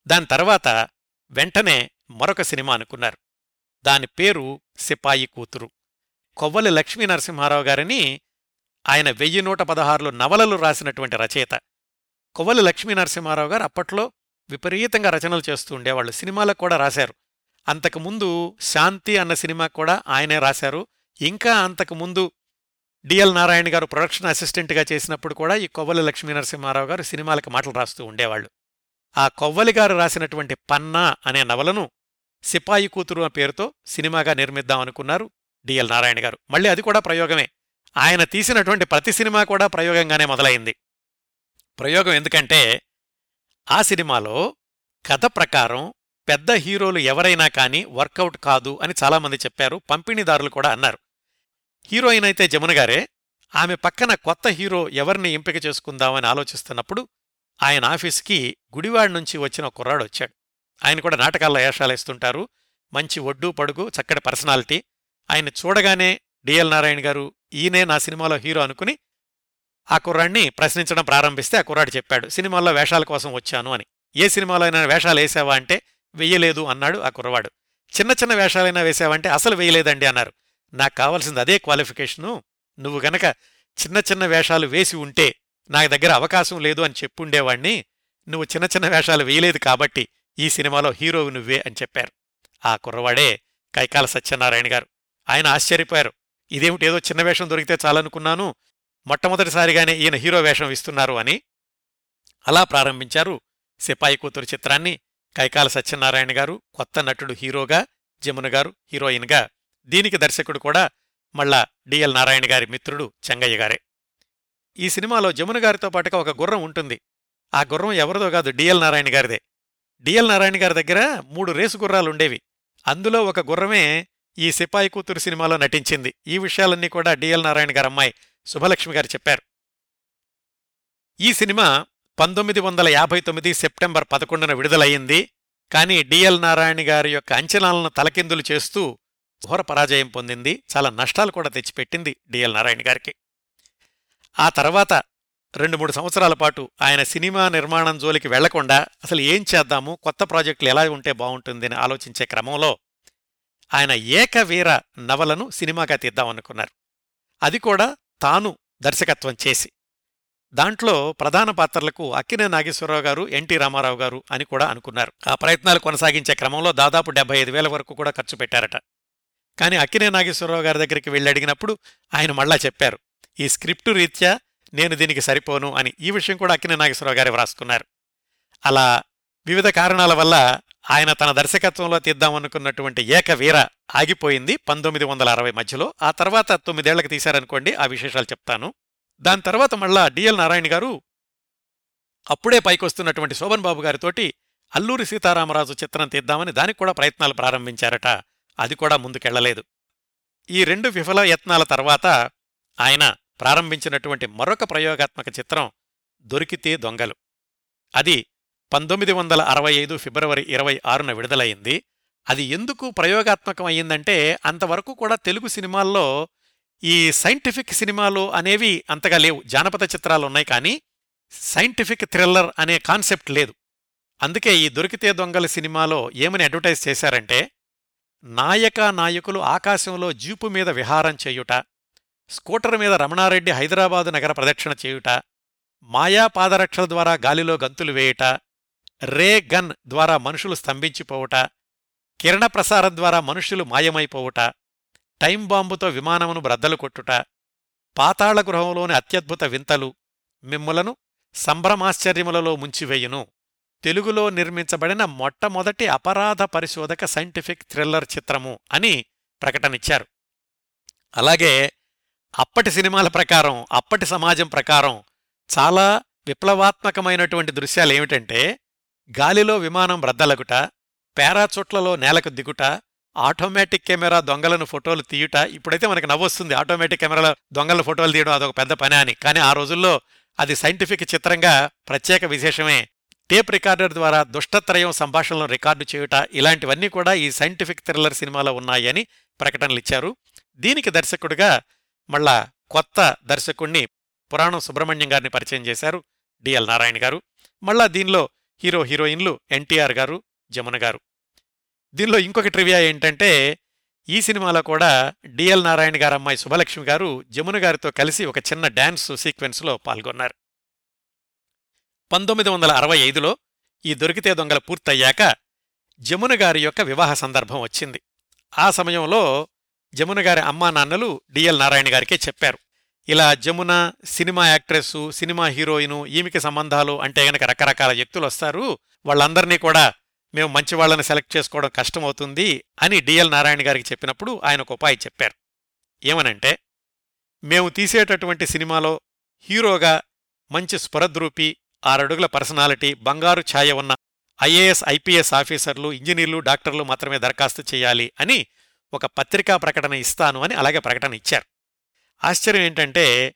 దాని తర్వాత వెంటనే మరొక సినిమా అనుకున్నారు. దాని పేరు సిపాయి కూతురు. కొవ్వలి లక్ష్మీ నరసింహారావు గారిని ఆయన వెయ్యి నూట పదహారులో నవలలు రాసినటువంటి రచయిత. కొవ్వలి లక్ష్మీ నరసింహారావు గారు అప్పట్లో విపరీతంగా రచనలు చేస్తూ ఉండేవాళ్ళు. సినిమాలకు కూడా రాశారు. అంతకుముందు శాంతి అన్న సినిమా కూడా ఆయనే రాశారు. ఇంకా అంతకుముందు డిఎల్ నారాయణ గారు ప్రొడక్షన్ అసిస్టెంట్గా చేసినప్పుడు కూడా ఈ కొవ్వలి లక్ష్మీ నరసింహారావు గారు సినిమాలకు మాటలు రాస్తూ ఉండేవాళ్ళు. ఆ కొవ్వలి గారు రాసినటువంటి పన్నా అనే నవలను సిపాయి కూతురు అనే పేరుతో సినిమాగా నిర్మిద్దామనుకున్నారు డిఎల్ నారాయణ గారు. మళ్ళీ అది కూడా ప్రయోగమే. ఆయన తీసినటువంటి ప్రతి సినిమా కూడా ప్రయోగంగానే మొదలైంది. ప్రయోగం ఎందుకంటే ఆ సినిమాలో కథ ప్రకారం పెద్ద హీరోలు ఎవరైనా కానీ వర్కౌట్ కాదు అని చాలామంది చెప్పారు. పంపిణీదారులు కూడా అన్నారు. హీరోయిన్ అయితే జమున గారే ఆమె పక్కన కొత్త హీరో ఎవరిని ఎంపిక చేసుకుందామని ఆలోచిస్తున్నప్పుడు ఆయన ఆఫీస్కి గుడివాడ నుంచి వచ్చిన కుర్రాడు వచ్చాడు. ఆయన కూడా నాటకాల్లో వేషాలేస్తుంటారు. మంచి ఒడ్డు పడుగు చక్కటి పర్సనాలిటీ. ఆయన చూడగానే డిఎల్ నారాయణ గారు ఈయనే నా సినిమాలో హీరో అనుకుని ఆ కుర్రాడిని ప్రశ్నించడం ప్రారంభిస్తే ఆ కుర్రాడు చెప్పాడు సినిమాల్లో వేషాల కోసం వచ్చాను అని. ఏ సినిమాలో అయినా వేషాలు వేసావా అంటే వెయ్యలేదు అన్నాడు ఆ కుర్రవాడు. చిన్న చిన్న వేషాలైనా వేసావంటే అసలు వేయలేదండి అన్నారు. నాకు కావాల్సింది అదే క్వాలిఫికేషను. నువ్వు గనక చిన్న చిన్న వేషాలు వేసి ఉంటే నా దగ్గర అవకాశం లేదు అని చెప్పుండేవాణ్ణి. నువ్వు చిన్న చిన్న వేషాలు వేయలేదు కాబట్టి ఈ సినిమాలో హీరో నువ్వే అని చెప్పారు. ఆ కుర్రవాడే కైకాల సత్యనారాయణ గారు. ఆయన ఆశ్చర్యపోయారు. ఇదేమిటి? ఏదో చిన్న వేషం దొరికితే చాలనుకున్నాను. మొట్టమొదటిసారిగానే ఈయన హీరో వేషం ఇస్తున్నారు అని అలా ప్రారంభించారు సిపాయి కూతురు చిత్రాన్ని కైకాల సత్యనారాయణ గారు కొత్త నటుడు హీరోగా జమున గారు హీరోయిన్గా. దీనికి దర్శకుడు కూడా మళ్ళా డిఎల్ నారాయణ గారి మిత్రుడు చెంగయ్య గారే. ఈ సినిమాలో జమున గారితో పాటుగా ఒక గుర్రం ఉంటుంది. ఆ గుర్రం ఎవరిదో కాదు డిఎల్ నారాయణ గారిదే. డిఎల్ నారాయణ గారి దగ్గర మూడు రేసు గుర్రాలు ఉండేవి. అందులో ఒక గుర్రమే ఈ సిపాయి కూతురు సినిమాలో నటించింది. ఈ విషయాలన్నీ కూడా డిఎల్ నారాయణ గారు అమ్మాయి శుభలక్ష్మి గారు చెప్పారు. ఈ సినిమా పంతొమ్మిది వందల యాభై తొమ్మిది సెప్టెంబర్ పదకొండున విడుదలయ్యింది. కానీ డిఎల్ నారాయణ గారి యొక్క అంచనాలను తలకిందులు చేస్తూ ఘోర పరాజయం పొందింది. చాలా నష్టాలు కూడా తెచ్చిపెట్టింది డిఎల్ నారాయణ గారికి. ఆ తర్వాత రెండు మూడు సంవత్సరాల పాటు ఆయన సినిమా నిర్మాణం జోలికి వెళ్ళకుండా అసలు ఏం చేద్దాము కొత్త ప్రాజెక్టులు ఎలా ఉంటే బాగుంటుందని ఆలోచించే క్రమంలో ఆయన ఏకవీర నవలను సినిమాగా తీద్దామనుకున్నారు. అది కూడా తాను దర్శకత్వం చేసి. దాంట్లో ప్రధాన పాత్రలకు అక్కినే నాగేశ్వరరావు గారు ఎన్టీ రామారావు గారు అని కూడా అనుకున్నారు. ఆ ప్రయత్నాలు కొనసాగించే క్రమంలో దాదాపు డెబ్బై ఐదు వేల వరకు కూడా ఖర్చు పెట్టారట. కానీ అక్కినే నాగేశ్వరరావు గారి దగ్గరికి వెళ్ళి అడిగినప్పుడు ఆయన మళ్ళా చెప్పారు ఈ స్క్రిప్టు రీత్యా నేను దీనికి సరిపోను అని. ఈ విషయం కూడా అక్కినే నాగేశ్వరరావు గారే వ్రాసుకున్నారు. అలా వివిధ కారణాల వల్ల ఆయన తన దర్శకత్వంలో తీద్దామనుకున్నటువంటి ఏకవీర ఆగిపోయింది పంతొమ్మిది వందల అరవై మధ్యలో. ఆ తర్వాత తొమ్మిదేళ్ళకు తీశారనుకోండి ఆ విశేషాలు చెప్తాను. దాని తర్వాత మళ్ళా డిఎల్ నారాయణ గారు అప్పుడే పైకొస్తున్నటువంటి శోభన్ బాబు గారితోటి అల్లూరి సీతారామరాజు చిత్రం తీద్దామని దానికి కూడా ప్రయత్నాలు ప్రారంభించారట. అది కూడా ముందుకెళ్ళలేదు. ఈ రెండు విఫల యత్నాల తర్వాత ఆయన ప్రారంభించినటువంటి మరొక ప్రయోగాత్మక చిత్రం దొరికితే దొంగలు. అది పంతొమ్మిది వందల అరవై ఐదు ఫిబ్రవరి ఇరవై ఆరున విడుదలైంది. అది ఎందుకు ప్రయోగాత్మకం అంతవరకు కూడా తెలుగు సినిమాల్లో ఈ సైంటిఫిక్ సినిమాలు అనేవి అంతగా లేవు. జానపద చిత్రాలు ఉన్నాయి కానీ సైంటిఫిక్ థ్రిల్లర్ అనే కాన్సెప్ట్ లేదు. అందుకే ఈ దొరికితే దొంగల సినిమాలో ఏమని అడ్వర్టైజ్ చేశారంటే నాయక నాయకులు ఆకాశంలో జీపు మీద విహారం చేయుట స్కూటర్ మీద రమణారెడ్డి హైదరాబాదు నగర ప్రదక్షిణ చేయుట మాయా పాదరక్షల ద్వారా గాలిలో గంతులు వేయుట రే గన్ ద్వారా మనుషులు స్తంభించిపోవుట కిరణ ప్రసారం ద్వారా మనుష్యులు మాయమైపోవుట టైం బాంబుతో విమానమును బ్రద్దలు కొట్టుట పాతాళ గృహంలోని అత్యద్భుత వింతలు మిమ్ములను సంభ్రమాశ్చర్యములలో ముంచివేయును. తెలుగులో నిర్మించబడిన మొట్టమొదటి అపరాధ పరిశోధక సైంటిఫిక్ థ్రిల్లర్ చిత్రము అని ప్రకటనిచ్చారు. అలాగే అప్పటి సినిమాల ప్రకారం అప్పటి సమాజం ప్రకారం చాలా విప్లవాత్మకమైనటువంటి దృశ్యాలు ఏమిటంటే గాలిలో విమానం రద్దలగుట పారాచూట్లలో నేలకు దిగుట ఆటోమేటిక్ కెమెరా దొంగలను ఫోటోలు తీయుట ఇప్పుడైతే మనకి నవ్వొస్తుంది ఆటోమేటిక్ కెమెరాలో దొంగల ఫోటోలు తీయడం అదొక పెద్ద పని అని. కానీ ఆ రోజుల్లో అది సైంటిఫిక్ చిత్రంగా ప్రత్యేక విశేషమే. టేప్ రికార్డర్ ద్వారా దుష్టత్రయం సంభాషణలను రికార్డు చేయుట ఇలాంటివన్నీ కూడా ఈ సైంటిఫిక్ థ్రిల్లర్ సినిమాలో ఉన్నాయని ప్రకటనలు ఇచ్చారు. దీనికి దర్శకుడిగా మళ్ళా కొత్త దర్శకుణ్ణి పురాణం సుబ్రహ్మణ్యం గారిని పరిచయం చేశారు డిఎల్ నారాయణ గారు. మళ్ళా దీనిలో హీరో హీరోయిన్లు ఎన్టీఆర్ గారు జమున గారు. దీనిలో ఇంకొక ట్రివియా ఏంటంటే ఈ సినిమాలో కూడా డిఎల్ నారాయణ గారు అమ్మాయి శుభలక్ష్మి గారు జమున గారితో కలిసి ఒక చిన్న డ్యాన్స్ సీక్వెన్స్లో పాల్గొన్నారు. పంతొమ్మిది వందల అరవై ఐదులో ఈ దొరికితే దొంగల పూర్తయ్యాక జమున గారి యొక్క వివాహ సందర్భం వచ్చింది. ఆ సమయంలో జమున గారి అమ్మా నాన్నలు డిఎల్ నారాయణ గారికే చెప్పారు. ఇలా Jamuna cinema actress cinema heroine ఈమెకి సంబంధాలు అంటే గనక రకరకాల వ్యక్తులు వస్తారు వాళ్ళందరినీ కూడా మేము మంచి వాళ్ళని సెలెక్ట్ చేసుకోవడం కష్టమవుతుంది అని డిఎల్ నారాయణ గారికి చెప్పినప్పుడు ఆయన ఒక ఉపాయి చెప్పారు. ఏమనంటే మేము తీసేటటువంటి సినిమాలో హీరోగా మంచి స్పరద్రూపి ఆరడుగుల పర్సనాలిటీ బంగారు ఛాయ ఉన్న ఐఏఎస్ ఐపీఎస్ ఆఫీసర్లు ఇంజనీర్లు డాక్టర్లు మాత్రమే దరఖాస్తు చేయాలి అని ఒక పత్రికా ప్రకటన ఇస్తాను అని అలాగే ప్రకటన ఇచ్చారు. ఆశ్చర్యం ఏంటంటే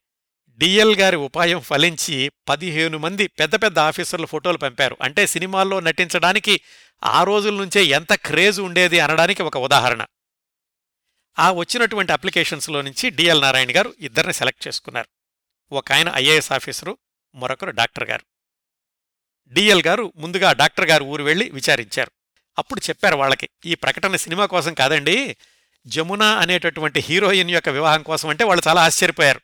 డిఎల్ గారి ఉపాయం ఫలించి పదిహేను మంది పెద్ద పెద్ద ఆఫీసర్లు ఫోటోలు పంపారు. అంటే సినిమాల్లో నటించడానికి ఆ రోజుల నుంచే ఎంత క్రేజ్ ఉండేది అనడానికి ఒక ఉదాహరణ. ఆ వచ్చినటువంటి అప్లికేషన్స్లో నుంచి డిఎల్ నారాయణ గారు ఇద్దరిని సెలెక్ట్ చేసుకున్నారు. ఒక ఆయన ఐఏఎస్ ఆఫీసరు మరొకరు డాక్టర్ గారు. డిఎల్ గారు ముందుగా డాక్టర్ గారు ఊరు వెళ్ళి విచారించారు. అప్పుడు చెప్పారు వాళ్ళకి ఈ ప్రకటన సినిమా కోసం కాదండి జమున అనేటటువంటి హీరోయిన్ యొక్క వివాహం కోసం అంటే వాళ్ళు చాలా ఆశ్చర్యపోయారు.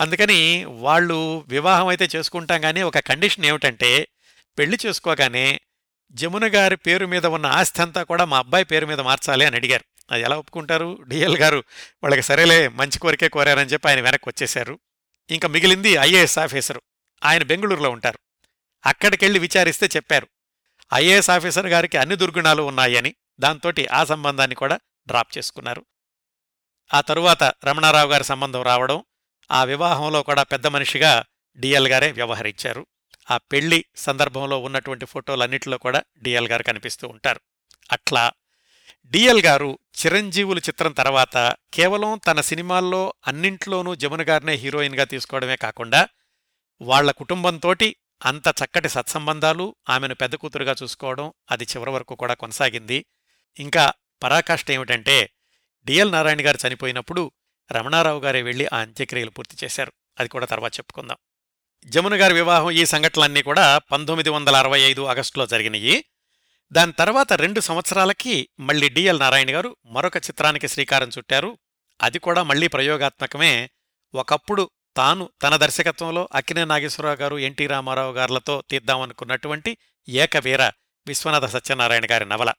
అందుకని వాళ్ళు వివాహం అయితే చేసుకుంటాం కానీ ఒక కండిషన్ ఏమిటంటే పెళ్ళి చేసుకోగానే జమున గారి పేరు మీద ఉన్న ఆస్తి అంతా కూడా మా అబ్బాయి పేరు మీద మార్చాలి అని అడిగారు. అది ఎలా ఒప్పుకుంటారు? డిఎల్ గారు వాళ్ళకి సరేలే మంచి కోరికే కోరారని చెప్పి ఆయన వెనక్కి వచ్చేశారు. ఇంకా మిగిలింది ఐఏఎస్ ఆఫీసరు. ఆయన బెంగళూరులో ఉంటారు. అక్కడికెళ్ళి విచారిస్తే చెప్పారు. ఐఏఎస్ ఆఫీసర్ గారికి అన్ని దుర్గుణాలు ఉన్నాయని దాంతోటి ఆ సంబంధాన్ని కూడా డ్రాప్ చేసుకున్నారు. ఆ తరువాత రమణారావు గారి సంబంధం రావడం ఆ వివాహంలో కూడా పెద్ద మనిషిగా డిఎల్ గారే వ్యవహరించారు. ఆ పెళ్ళి సందర్భంలో ఉన్నటువంటి ఫోటోలన్నిటిలో కూడా డిఎల్ గారు కనిపిస్తూ ఉంటారు. అట్లా డిఎల్ గారు చిరంజీవులు చిత్రం తర్వాత కేవలం తన సినిమాల్లో అన్నింట్లోనూ జమున గారినే హీరోయిన్గా తీసుకోవడమే కాకుండా వాళ్ళ కుటుంబంతోటి అంత చక్కటి సత్సంబంధాలు ఆమెను పెద్ద కూతురుగా చూసుకోవడం అది చివరి వరకు కూడా కొనసాగింది. ఇంకా పరాకాష్ట ఏమిటంటే డిఎల్ నారాయణ గారు చనిపోయినప్పుడు రమణారావు గారే వెళ్ళి ఆ అంత్యక్రియలు పూర్తి చేశారు. అది కూడా తర్వాత చెప్పుకుందాం. జమున గారి వివాహం ఈ సంఘటనలన్నీ కూడా పంతొమ్మిది వందల అరవై ఐదు ఆగస్టులో జరిగినాయి. దాని తర్వాత రెండు సంవత్సరాలకి మళ్ళీ డిఎల్ నారాయణ గారు మరొక చిత్రానికి శ్రీకారం చుట్టారు. అది కూడా మళ్ళీ ప్రయోగాత్మకమే. ఒకప్పుడు తాను తన దర్శకత్వంలో అక్కినే నాగేశ్వరరావు గారు ఎన్టీ రామారావు గారులతో తీద్దామనుకున్నటువంటి ఏకవీర విశ్వనాథ సత్యనారాయణ గారి నవల.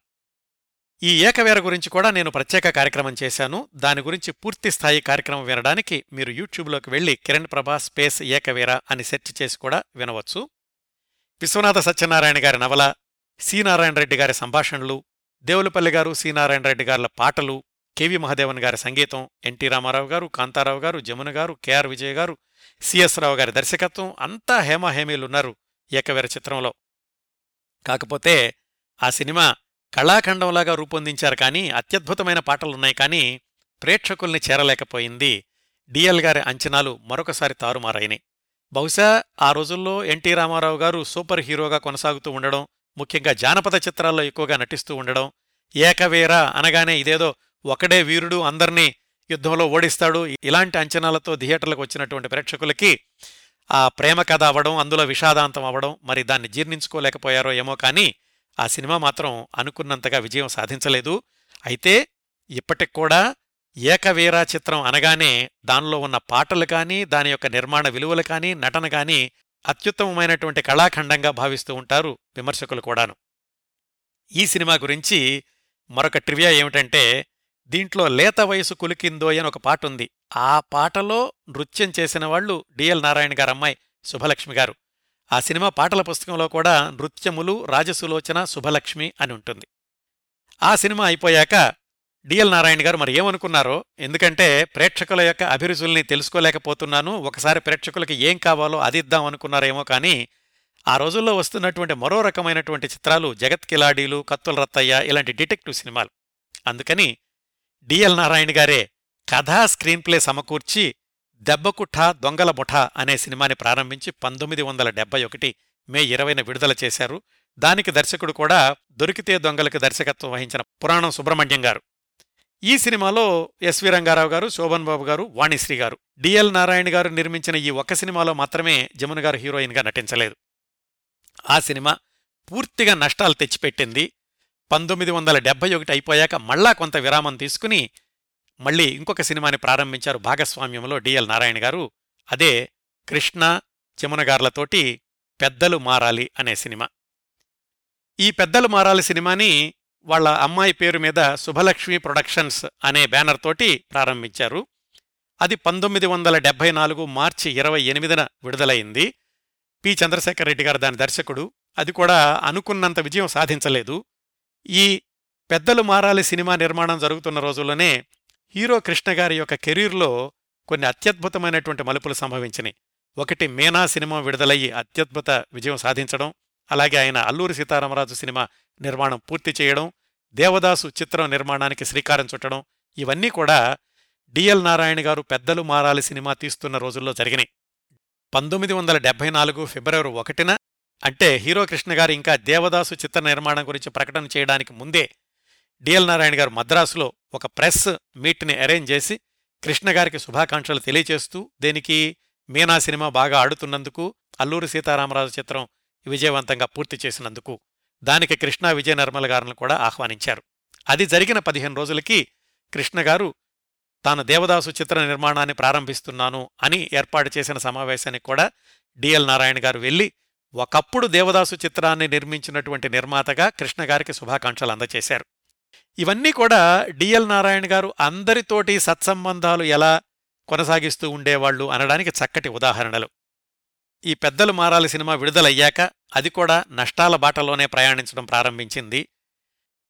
ఈ ఏకవీర గురించి కూడా నేను ప్రత్యేక కార్యక్రమం చేశాను. దాని గురించి పూర్తి స్థాయి కార్యక్రమం వినడానికి మీరు యూట్యూబ్లోకి వెళ్ళి కిరణ్ ప్రభా స్పేస్ ఏకవీర అని సెర్చ్ చేసి కూడా వినవచ్చు. విశ్వనాథ సత్యనారాయణ గారి నవల సి నారాయణ రెడ్డి గారి సంభాషణలు దేవులపల్లి గారు సి నారాయణ రెడ్డి గారుల పాటలు కెవి మహాదేవన్ గారి సంగీతం ఎన్టీ రామారావు గారు కాంతారావు గారు జమున గారు కెఆర్ విజయ్ గారు సిఎస్ రావు గారి దర్శకత్వం అంతా హేమాహేమీలున్నారు ఏకవీర చిత్రంలో. కాకపోతే ఆ సినిమా కళాఖండంలాగా రూపొందించారు కానీ అత్యద్భుతమైన పాటలున్నాయి కానీ ప్రేక్షకుల్ని చేరలేకపోయింది. డిఎల్ గారి అంచనాలు మరొకసారి తారుమారైనాయి. బహుశా ఆ రోజుల్లో ఎన్టీ రామారావు గారు సూపర్ హీరోగా కొనసాగుతూ ఉండడం ముఖ్యంగా జానపద చిత్రాల్లో ఎక్కువగా నటిస్తూ ఉండడం ఏకవీర అనగానే ఇదేదో ఒకడే వీరుడు అందర్నీ యుద్ధంలో ఓడిస్తాడు ఇలాంటి అంచనాలతో థియేటర్లకు వచ్చినటువంటి ప్రేక్షకులకి ఆ ప్రేమ కథ అవ్వడం అందులో విషాదాంతం అవ్వడం మరి దాన్ని జీర్ణించుకోలేకపోయారో ఏమో కానీ ఆ సినిమా మాత్రం అనుకున్నంతగా విజయం సాధించలేదు. అయితే ఇప్పటికి కూడా ఏకవీరా చిత్రం అనగానే దానిలో ఉన్న పాటలు కానీ దాని యొక్క నిర్మాణ విలువలు కానీ నటన కానీ అత్యుత్తమమైనటువంటి కళాఖండంగా భావిస్తూ ఉంటారు విమర్శకులు కూడాను. ఈ సినిమా గురించి మరొక ట్రివియా ఏమిటంటే దీంట్లో లేత వయసు కులికిందోయ్ అని ఒక పాట ఉంది ఆ పాటలో నృత్యం చేసిన వాళ్ళు డిఎల్ నారాయణ గారమ్మాయి శుభలక్ష్మి గారు. ఆ సినిమా పాటల పుస్తకంలో కూడా నృత్యములు రాజసులోచన శుభలక్ష్మి అని ఉంటుంది. ఆ సినిమా అయిపోయాక డిఎల్ నారాయణ గారు మరి ఏమనుకున్నారో ఎందుకంటే ప్రేక్షకుల యొక్క అభిరుచుల్ని తెలుసుకోలేకపోతున్నాను ఒకసారి ప్రేక్షకులకి ఏం కావాలో అది ఇద్దాం అనుకున్నారేమో కానీ ఆ రోజుల్లో వస్తున్నటువంటి మరో రకమైనటువంటి చిత్రాలు జగత్ కిలాడీలు కత్తుల రత్తయ్య ఇలాంటి డిటెక్టివ్ సినిమాలు. అందుకని డిఎల్ నారాయణ గారే కథా స్క్రీన్ ప్లే సమకూర్చి దెబ్బకుఠ దొంగల ముఠ అనే సినిమాని ప్రారంభించి పంతొమ్మిది వందల డెబ్బై ఒకటి మే ఇరవైన విడుదల చేశారు. దానికి దర్శకుడు కూడా దొరికితే దొంగలకు దర్శకత్వం వహించిన పురాణం సుబ్రహ్మణ్యం గారు. ఈ సినిమాలో ఎస్వి రంగారావు గారు శోభన్ బాబు గారు వాణిశ్రీ గారు డిఎల్ నారాయణ గారు నిర్మించిన ఈ ఒక్క సినిమాలో మాత్రమే జమున గారు హీరోయిన్గా నటించలేదు. ఆ సినిమా పూర్తిగా నష్టాలు తెచ్చిపెట్టింది. పంతొమ్మిది వందల డెబ్బై ఒకటి అయిపోయాక మళ్ళా కొంత విరామం తీసుకుని మళ్ళీ ఇంకొక సినిమాని ప్రారంభించారు భాగస్వామ్యంలో డిఎల్ నారాయణ గారు. అదే కృష్ణ జమునగార్లతోటి పెద్దలు మారాలి అనే సినిమా. ఈ పెద్దలు మారాలి సినిమాని వాళ్ళ అమ్మాయి పేరు మీద శుభలక్ష్మి ప్రొడక్షన్స్ అనే బ్యానర్ తోటి ప్రారంభించారు. అది పంతొమ్మిది వందల డెబ్బై నాలుగు మార్చి ఇరవై ఎనిమిదిన విడుదలైంది. పి. చంద్రశేఖర్ రెడ్డి గారు దాని దర్శకుడు. అది కూడా అనుకున్నంత విజయం సాధించలేదు. ఈ పెద్దలు మారాలి సినిమా నిర్మాణం జరుగుతున్న రోజుల్లోనే హీరో కృష్ణ గారి యొక్క కెరీర్లో కొన్ని అత్యద్భుతమైనటువంటి మలుపులు సంభవించినాయి. ఒకటి మేనా సినిమా విడుదలయ్యి అత్యద్భుత విజయం సాధించడం అలాగే ఆయన అల్లూరి సీతారామరాజు సినిమా నిర్మాణం పూర్తి చేయడం దేవదాసు చిత్రం నిర్మాణానికి శ్రీకారం చుట్టడం ఇవన్నీ కూడా డిఎల్ నారాయణ గారు పెద్దలు మారాలి సినిమా తీస్తున్న రోజుల్లో జరిగినాయి. పంతొమ్మిది వందల డెబ్బై నాలుగు ఫిబ్రవరి ఒకటిన అంటే హీరో కృష్ణ గారు ఇంకా దేవదాసు చిత్ర నిర్మాణం గురించి ప్రకటన చేయడానికి ముందే డిఎల్ నారాయణ గారు మద్రాసులో ఒక ప్రెస్ మీట్ని అరేంజ్ చేసి కృష్ణ గారికి శుభాకాంక్షలు తెలియచేస్తూ దేనికి మీనా సినిమా బాగా ఆడుతున్నందుకు అల్లూరి సీతారామరాజు చిత్రం విజయవంతంగా పూర్తి చేసినందుకు దానికి కృష్ణ విజయ నిర్మల గారిని కూడా ఆహ్వానించారు. అది జరిగిన పదిహేను రోజులకి కృష్ణ గారు తాను దేవదాసు చిత్ర నిర్మాణాన్ని ప్రారంభిస్తున్నాను అని ఏర్పాటు చేసిన సమావేశానికి కూడా డిఎల్ నారాయణ గారు వెళ్ళి ఒకప్పుడు దేవదాసు చిత్రాన్ని నిర్మించినటువంటి నిర్మాతగా కృష్ణ గారికి శుభాకాంక్షలు అందజేశారు. ఇవన్నీ కూడా డిఎల్ నారాయణ గారు అందరితోటి సత్సంబంధాలు ఎలా కొనసాగిస్తూ ఉండేవాళ్ళు అనడానికి చక్కటి ఉదాహరణలు. ఈ పెద్దలు మారాలి సినిమా విడుదలయ్యాక అది కూడా నష్టాల బాటలోనే ప్రయాణించడం ప్రారంభించింది.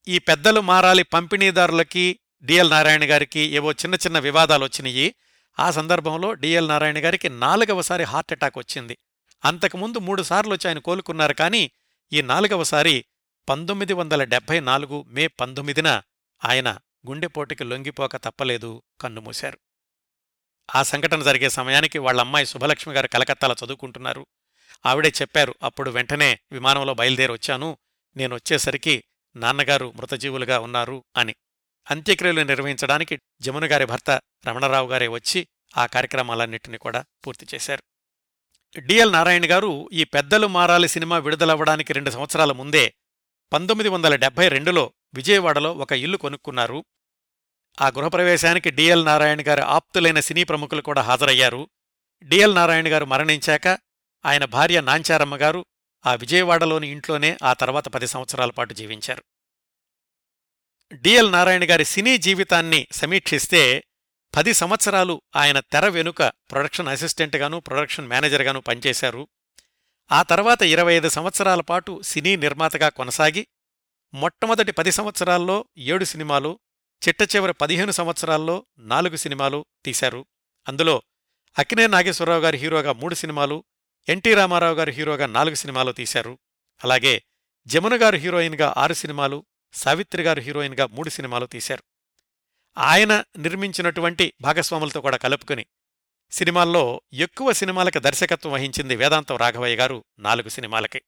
ఈ పెద్దలు మారాలి పంపిణీదారులకి డిఎల్ నారాయణ గారికి ఏవో చిన్న చిన్న వివాదాలు వచ్చినాయి. ఆ సందర్భంలో డిఎల్ నారాయణ గారికి నాలుగవసారి హార్ట్అటాక్ వచ్చింది. అంతకుముందు మూడుసార్లు వచ్చి ఆయన కోలుకున్నారు కానీ ఈ నాలుగవసారి పంతొమ్మిది వందల డెబ్భై నాలుగు మే పంతొమ్మిదిన ఆయన గుండెపోటుకి లొంగిపోక తప్పలేదు కన్నుమూశారు ఆ సంఘటన జరిగే సమయానికి వాళ్ళమ్మాయి శుభలక్ష్మి గారు కలకత్తాలో చదువుకుంటున్నారు. ఆవిడే చెప్పారు అప్పుడు వెంటనే విమానంలో బయలుదేరి వచ్చాను. నేను వచ్చేసరికి నాన్నగారు మృతజీవులుగా ఉన్నారు అని. అంత్యక్రియలు నిర్వహించడానికి జమునగారి భర్త రమణరావు గారే వచ్చి ఆ కార్యక్రమాలన్నింటినీ కూడా పూర్తి చేశారు. డిఎల్ నారాయణ గారు ఈ పెద్దలు మారాలి సినిమా విడుదలవ్వడానికి రెండు సంవత్సరాల ముందే పంతొమ్మిది వందల డెబ్బై రెండులో విజయవాడలో ఒక ఇల్లు కొనుక్కున్నారు. ఆ గృహప్రవేశానికి డిఎల్ నారాయణ గారి ఆప్తులైన సినీ ప్రముఖులు కూడా హాజరయ్యారు. డిఎల్ నారాయణ గారు మరణించాక ఆయన భార్య నాంచారమ్మ గారు ఆ విజయవాడలోని ఇంట్లోనే ఆ తర్వాత పది సంవత్సరాల పాటు జీవించారు. డిఎల్ నారాయణ గారి సినీ జీవితాన్ని సమీక్షిస్తే పది సంవత్సరాలు ఆయన తెర వెనుక ప్రొడక్షన్ అసిస్టెంట్గాను ప్రొడక్షన్ మేనేజర్గాను పనిచేశారు. ఆ తర్వాత ఇరవై ఐదు సంవత్సరాల పాటు సినీ నిర్మాతగా కొనసాగి మొట్టమొదటి పది సంవత్సరాల్లో ఏడు సినిమాలు చిట్ట చివరి పదిహేను సంవత్సరాల్లో నాలుగు సినిమాలు తీశారు. అందులో అక్కినే నాగేశ్వరరావు గారి హీరోగా మూడు సినిమాలు ఎన్టీ రామారావు గారి హీరోగా నాలుగు సినిమాలు తీశారు. అలాగే జమున గారు హీరోయిన్గా ఆరు సినిమాలు సావిత్రి గారు హీరోయిన్గా మూడు సినిమాలు తీశారు. ఆయన నిర్మించినటువంటి భాగస్వాములతో కూడా కలుపుకుని సినిమాల్లో ఎక్కువ సినిమాలకు దర్శకత్వం వహించింది వేదాంతం రాఘవయ్య గారు నాలుగు సినిమాలకి.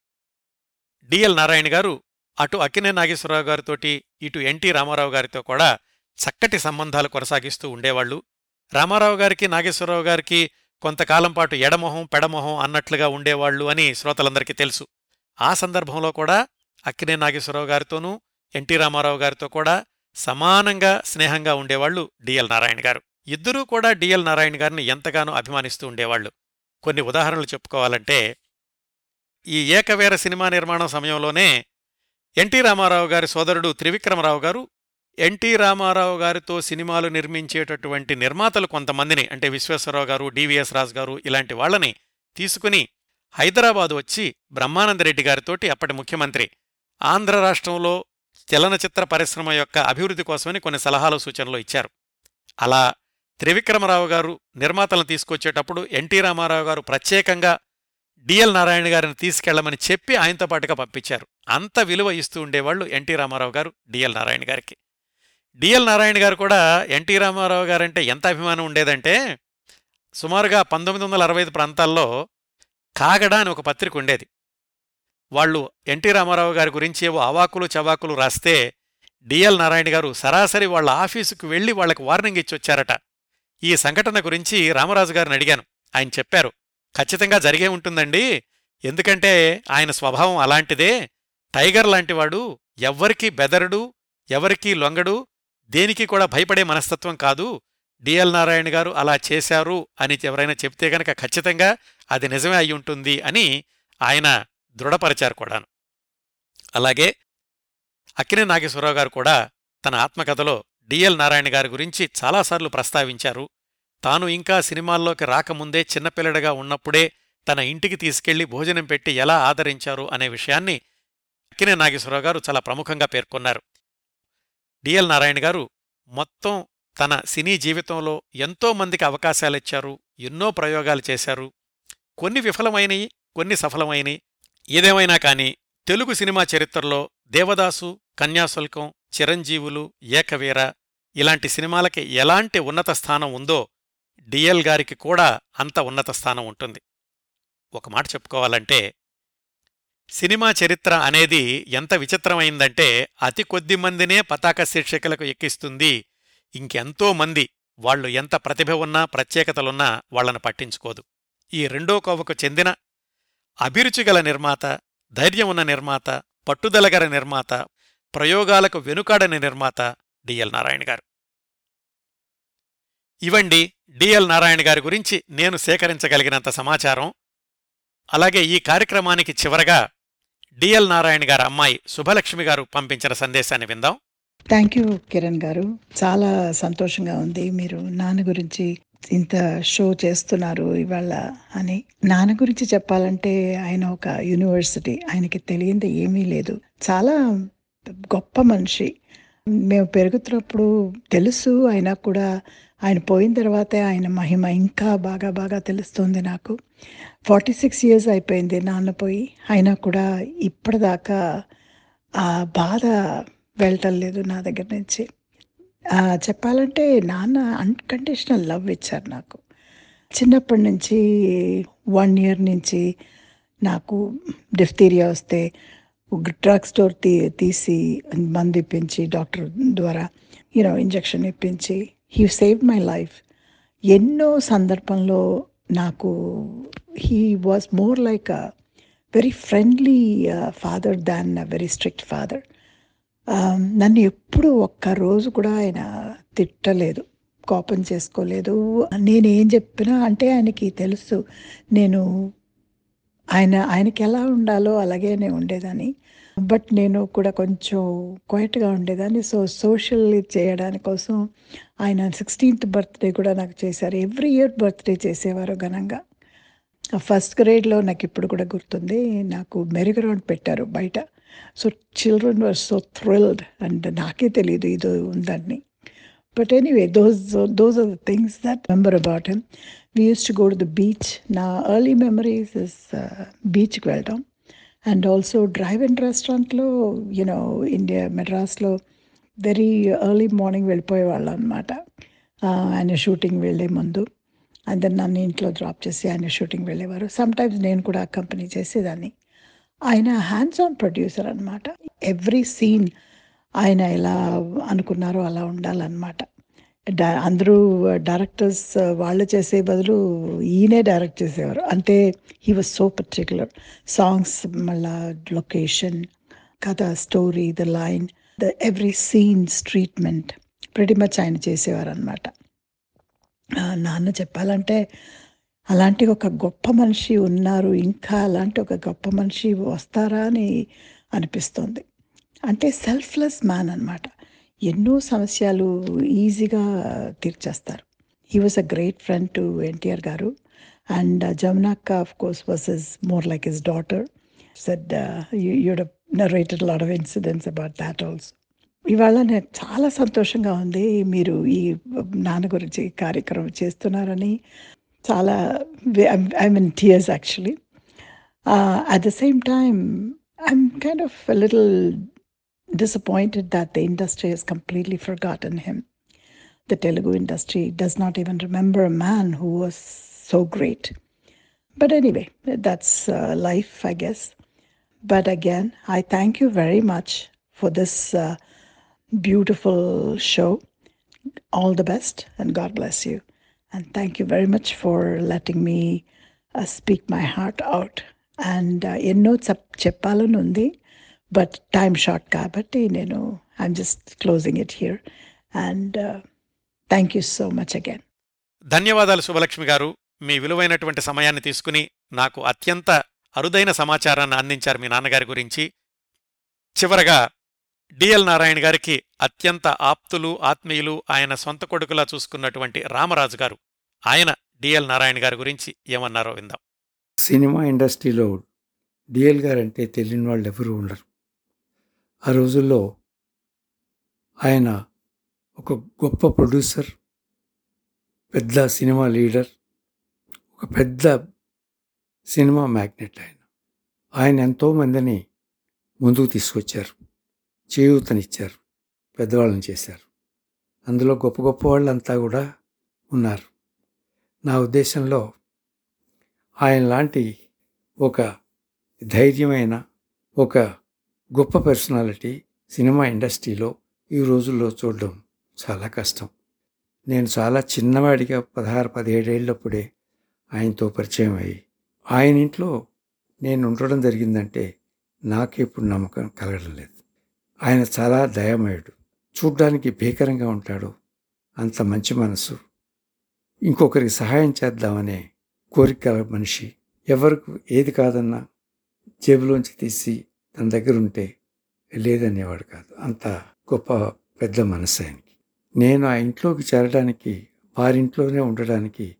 డిఎల్ నారాయణ గారు అటు అక్కినే నాగేశ్వరరావు గారితోటి ఇటు ఎన్టీ రామారావు గారితో కూడా చక్కటి సంబంధాలు కొనసాగిస్తూ ఉండేవాళ్ళు రామారావు గారికి నాగేశ్వరరావు గారికి కొంతకాలం పాటు ఎడమొహం పెడమొహం అన్నట్లుగా ఉండేవాళ్ళు అని శ్రోతలందరికీ తెలుసు. ఆ సందర్భంలో కూడా అక్కినే నాగేశ్వరరావు గారితోనూ ఎన్టీ రామారావు గారితో కూడా సమానంగా స్నేహంగా ఉండేవాళ్ళు డిఎల్ నారాయణ గారు. ఇద్దరూ కూడా డిఎల్ నారాయణ గారిని ఎంతగానో అభిమానిస్తూ ఉండేవాళ్ళు కొన్ని ఉదాహరణలు చెప్పుకోవాలంటే ఈ ఏకవేర సినిమా నిర్మాణం సమయంలోనే ఎన్టీ రామారావు గారి సోదరుడు త్రివిక్రమరావు గారు ఎన్టీ రామారావు గారితో సినిమాలు నిర్మించేటటువంటి నిర్మాతలు కొంతమందిని అంటే విశ్వేశ్వరరావు గారు డివిఎస్ రాజు గారు ఇలాంటి వాళ్ళని తీసుకుని హైదరాబాదు వచ్చి బ్రహ్మానందరెడ్డి గారితోటి అప్పటి ముఖ్యమంత్రి. ఆంధ్ర రాష్ట్రంలో చలనచిత్ర పరిశ్రమ యొక్క అభివృద్ధి కోసమని కొన్ని సలహాలు సూచనలు ఇచ్చారు. అలా త్రివిక్రమరావు గారు నిర్మాతలను తీసుకొచ్చేటప్పుడు ఎన్టీ రామారావు గారు ప్రత్యేకంగా డిఎల్ నారాయణ గారిని తీసుకెళ్ళమని చెప్పి ఆయనతో పాటుగా పంపించారు. అంత విలువ ఇస్తూ ఉండేవాళ్ళు ఎన్టీ రామారావు గారు డిఎల్ నారాయణ గారికి. డిఎల్ నారాయణ గారు కూడా ఎన్టీ రామారావు గారంటే ఎంత అభిమానం ఉండేదంటే సుమారుగా పంతొమ్మిది వందల అరవై ఐదు ప్రాంతాల్లో కాగడ అని ఒక పత్రిక ఉండేది. వాళ్ళు ఎన్టీ రామారావు గారి గురించి ఏవో అవాకులు చవాకులు రాస్తే డిఎల్ నారాయణ గారు సరాసరి వాళ్ళ ఆఫీసుకు వెళ్ళి వాళ్ళకి వార్నింగ్ ఇచ్చి వచ్చారట ఈ సంఘటన గురించి రామరాజు గారిని అడిగాను. ఆయన చెప్పారు ఖచ్చితంగా జరిగే ఉంటుందండి. ఎందుకంటే ఆయన స్వభావం అలాంటిదే. టైగర్ లాంటివాడు ఎవ్వరికీ బెదరడు ఎవరికీ లొంగడు దేనికి కూడా భయపడే మనస్తత్వం కాదు. డిఎల్ నారాయణ గారు అలా చేశారు అని ఎవరైనా చెప్తే గనక ఖచ్చితంగా అది నిజమే అయి ఉంటుంది అని ఆయన దృఢపరిచారు కూడాను. అలాగే అక్కినే నాగేశ్వరరావు గారు కూడా తన ఆత్మకథలో డిఎల్ నారాయణ గారి గురించి చాలాసార్లు ప్రస్తావించారు. తాను ఇంకా సినిమాల్లోకి రాకముందే చిన్నపిల్లడిగా ఉన్నప్పుడే తన ఇంటికి తీసుకెళ్ళి భోజనం పెట్టి ఎలా ఆదరించారు అనే విషయాన్ని అక్కినే నాగేశ్వరరావు గారు చాలా ప్రముఖంగా పేర్కొన్నారు. డిఎల్ నారాయణ గారు మొత్తం తన సినీ జీవితంలో ఎంతో మందికి అవకాశాలిచ్చారు ఎన్నో ప్రయోగాలు చేశారు. కొన్ని విఫలమైనవి కొన్ని సఫలమైనవి ఏదేమైనా కాని తెలుగు సినిమా చరిత్రలో దేవదాసు కన్యాశుల్కం చిరంజీవులు ఏకవీర ఇలాంటి సినిమాలకి ఎలాంటి ఉన్నత స్థానం ఉందో డిఎల్ గారికి కూడా అంత ఉన్నత స్థానం ఉంటుంది. ఒక మాట చెప్పుకోవాలంటే సినిమా చరిత్ర అనేది ఎంత విచిత్రమైందంటే అతి కొద్ది మందినే పతాక శీర్షికలకు ఎక్కిస్తుంది. ఇంకెంతో మంది వాళ్ళు ఎంత ప్రతిభ ఉన్నా ప్రత్యేకతలున్నా వాళ్ళను పట్టించుకోదు. ఈ రెండో కోవకు చెందిన అభిరుచిగల నిర్మాత ధైర్యం ఉన్న నిర్మాత పట్టుదలగల నిర్మాత ప్రయోగాలకు వెనుకాడని నిర్మాత డిఎల్ నారాయణ గారు. ఇవండి డిఎల్ నారాయణ గారి గురించి నేను సేకరించగలిగినంత సమాచారం. అలాగే ఈ కార్యక్రమానికి చివరగా డిఎల్ నారాయణ గారి అమ్మాయి శుభలక్ష్మి గారు పంపించిన సందేశాన్ని విందాం. థ్యాంక్ యూ కిరణ్ గారు. చాలా సంతోషంగా ఉంది మీరు నాన్న గురించి ఇంత షో చేస్తున్నారు ఇవాళ అని. నాన్న గురించి చెప్పాలంటే ఆయన ఒక యూనివర్సిటీ ఆయనకి తెలియంది ఏమీ లేదు. చాలా గొప్ప మనిషి. మేము పెరుగుతున్నప్పుడు తెలుసు అయినా కూడా ఆయన పోయిన తర్వాతే ఆయన మహిమ ఇంకా బాగా బాగా తెలుస్తుంది నాకు. ఫార్టీ సిక్స్ ఇయర్స్ అయిపోయింది నాన్న పోయి. అయినా కూడా ఇప్పటిదాకా ఆ బాధ వెళ్ళటం లేదు నా దగ్గర నుంచి. చెప్పాలంటే నాన్న అన్కండిషనల్ లవ్ ఇచ్చారు నాకు. చిన్నప్పటి నుంచి వన్ ఇయర్ నుంచి నాకు డిఫ్తీరియా వస్తే డ్రగ్ స్టోర్ తీ తీసి మందు ఇప్పించి డాక్టర్ ద్వారా యూనో ఇంజక్షన్ ఇప్పించి హీ సేవ్ మై లైఫ్ ఎన్నో సందర్భంలో నాకు he was more like a very friendly father than a very strict father నన్ను ఎప్పుడు ఒక్క రోజు కూడా ఆయన తిట్టలేదు కోపం చేసుకోలేదు. నేనేం చెప్పినా అంటే ఆయనకి తెలుసు నేను ఆయన ఆయనకి ఎలా ఉండాలో అలాగే నేను ఉండేదాన్ని. బట్ నేను కూడా కొంచెం క్వైట్గా ఉండేదాన్ని. సో సోషల్ చేయడానికి కోసం ఆయన సిక్స్టీన్త్ బర్త్డే కూడా నాకు చేశారు. ఎవ్రీ ఇయర్ బర్త్డే చేసేవారు ఘనంగా. ఫస్ట్ గ్రేడ్లో నాకు ఇప్పుడు కూడా గుర్తుంది. నాకు మెరుగ్రౌండ్ పెట్టారు బయట. So children were so thrilled and నాకే తెలియదు ఇది ఉందని. But anyway those those are the things that member about him. We used to go to the beach నా ఎర్లీ మెమరీస్ ఇస్ బీచ్కి వెళ్ళడం అండ్ ఆల్సో డ్రైవ్ ఇన్ రెస్టారెంట్లో you know India మెడ్రాస్లో very early morning వెళ్ళిపోయేవాళ్ళం అనమాట ఆయన షూటింగ్ వెళ్ళే ముందు. అండ్ దెన్ నన్ను ఇంట్లో డ్రాప్ చేసి ఆయన షూటింగ్ వెళ్ళేవారు. సమ్ టైమ్స్ నేను కూడా కంపెనీ చేసేదాన్ని. ఆయన హ్యాండ్స్ ఆన్ ప్రొడ్యూసర్ అనమాట ఎవ్రీ సీన్ ఆయన ఎలా అనుకున్నారో అలా ఉండాలన్నమాట. డా అందరూ డైరెక్టర్స్ వాళ్ళు చేసే బదులు ఈయనే డైరెక్ట్ చేసేవారు. అంటే he was so particular songs మళ్ళా లొకేషన్ కథ story the line the every scenes treatment ప్రతి మచ్ ఆయన చేసేవారు అనమాట నాన్న చెప్పాలంటే అలాంటి ఒక గొప్ప మనిషి ఉన్నారు ఇంకా అలాంటి ఒక గొప్ప మనిషి వస్తారా అని అనిపిస్తుంది. అంటే సెల్ఫ్లెస్ మ్యాన్ అనమాట ఎన్నో సమస్యలు ఈజీగా తీర్చేస్తారు. He was a great friend to NTR garu. And జమునాక్క of course was is more like his daughter said you'd narrated lot of incidents about that also ఇవాళ నాకు చాలా సంతోషంగా ఉంది మీరు ఈ నాన్న గురించి కార్యక్రమం చేస్తున్నారని. చాలా I mean tears actually at the same time I'm kind of little disappointed that the industry has completely forgotten him. The Telugu industry does not even remember a man who was so great. But anyway, that's uh, life, I guess. But again, I thank you very much for this uh, beautiful show. All the best and God bless you. And thank you very much for letting me uh, speak my heart out. And ఎన్నో చెప్ చెప్పాలని ఉంది but time short కాబట్టి నేను I'm just closing it here and thank you so much again ధన్యవాదాలు శుభలక్ష్మి గారు. మీ విలువైనటువంటి సమయాన్ని తీసుకుని నాకు అత్యంత అరుదైన సమాచారాన్ని అందించారు మీ నాన్నగారి గురించి. చివరగా డిఎల్ నారాయణ గారికి అత్యంత ఆప్తులు ఆత్మీయులు ఆయన సొంత కొడుకులా చూసుకున్నటువంటి రామరాజు గారు. ఆయన డిఎల్ నారాయణ గారి గురించి ఏమన్నారో విందాం. సినిమా ఇండస్ట్రీలో డిఎల్ గారు అంటే తెలియని వాళ్ళు ఎవరు ఉండరు. ఆ రోజుల్లో ఆయన ఒక గొప్ప ప్రొడ్యూసర్ పెద్ద సినిమా లీడర్ ఒక పెద్ద సినిమా మ్యాగ్నెట్ ఆయన. ఆయన ఎంతోమందిని ముందుకు తీసుకొచ్చారు చేయూతనిచ్చారు పెద్దవాళ్ళని చేశారు. అందులో గొప్ప గొప్ప వాళ్ళంతా కూడా ఉన్నారు. నా ఉద్దేశంలో ఆయన లాంటి ఒక ధైర్యమైన ఒక గొప్ప పర్సనాలిటీ సినిమా ఇండస్ట్రీలో ఈ రోజుల్లో చూడడం చాలా కష్టం. నేను చాలా చిన్నవాడిగా పదహారు పదిహేడేళ్ళప్పుడే ఆయనతో పరిచయం అయ్యి ఆయన ఇంట్లో నేను ఉండడం జరిగిందంటే నాకు ఇప్పుడు నమ్మకం కలగడం లేదు. ఆయన చాలా దయామయుడు చూడ్డానికి భీకరంగా ఉంటాడు అంత మంచి మనసు. ఇంకొకరికి సహాయం చేద్దామనే కోరిక మనిషి ఎవరికి ఏది కాదన్నా జేబులోంచి తీసి తన దగ్గర ఉంటే లేదనేవాడు కాదు. అంత గొప్ప పెద్ద మనసు ఆయనకి. నేను ఆ ఇంట్లోకి చేరడానికి వారింట్లోనే ఉండడానికి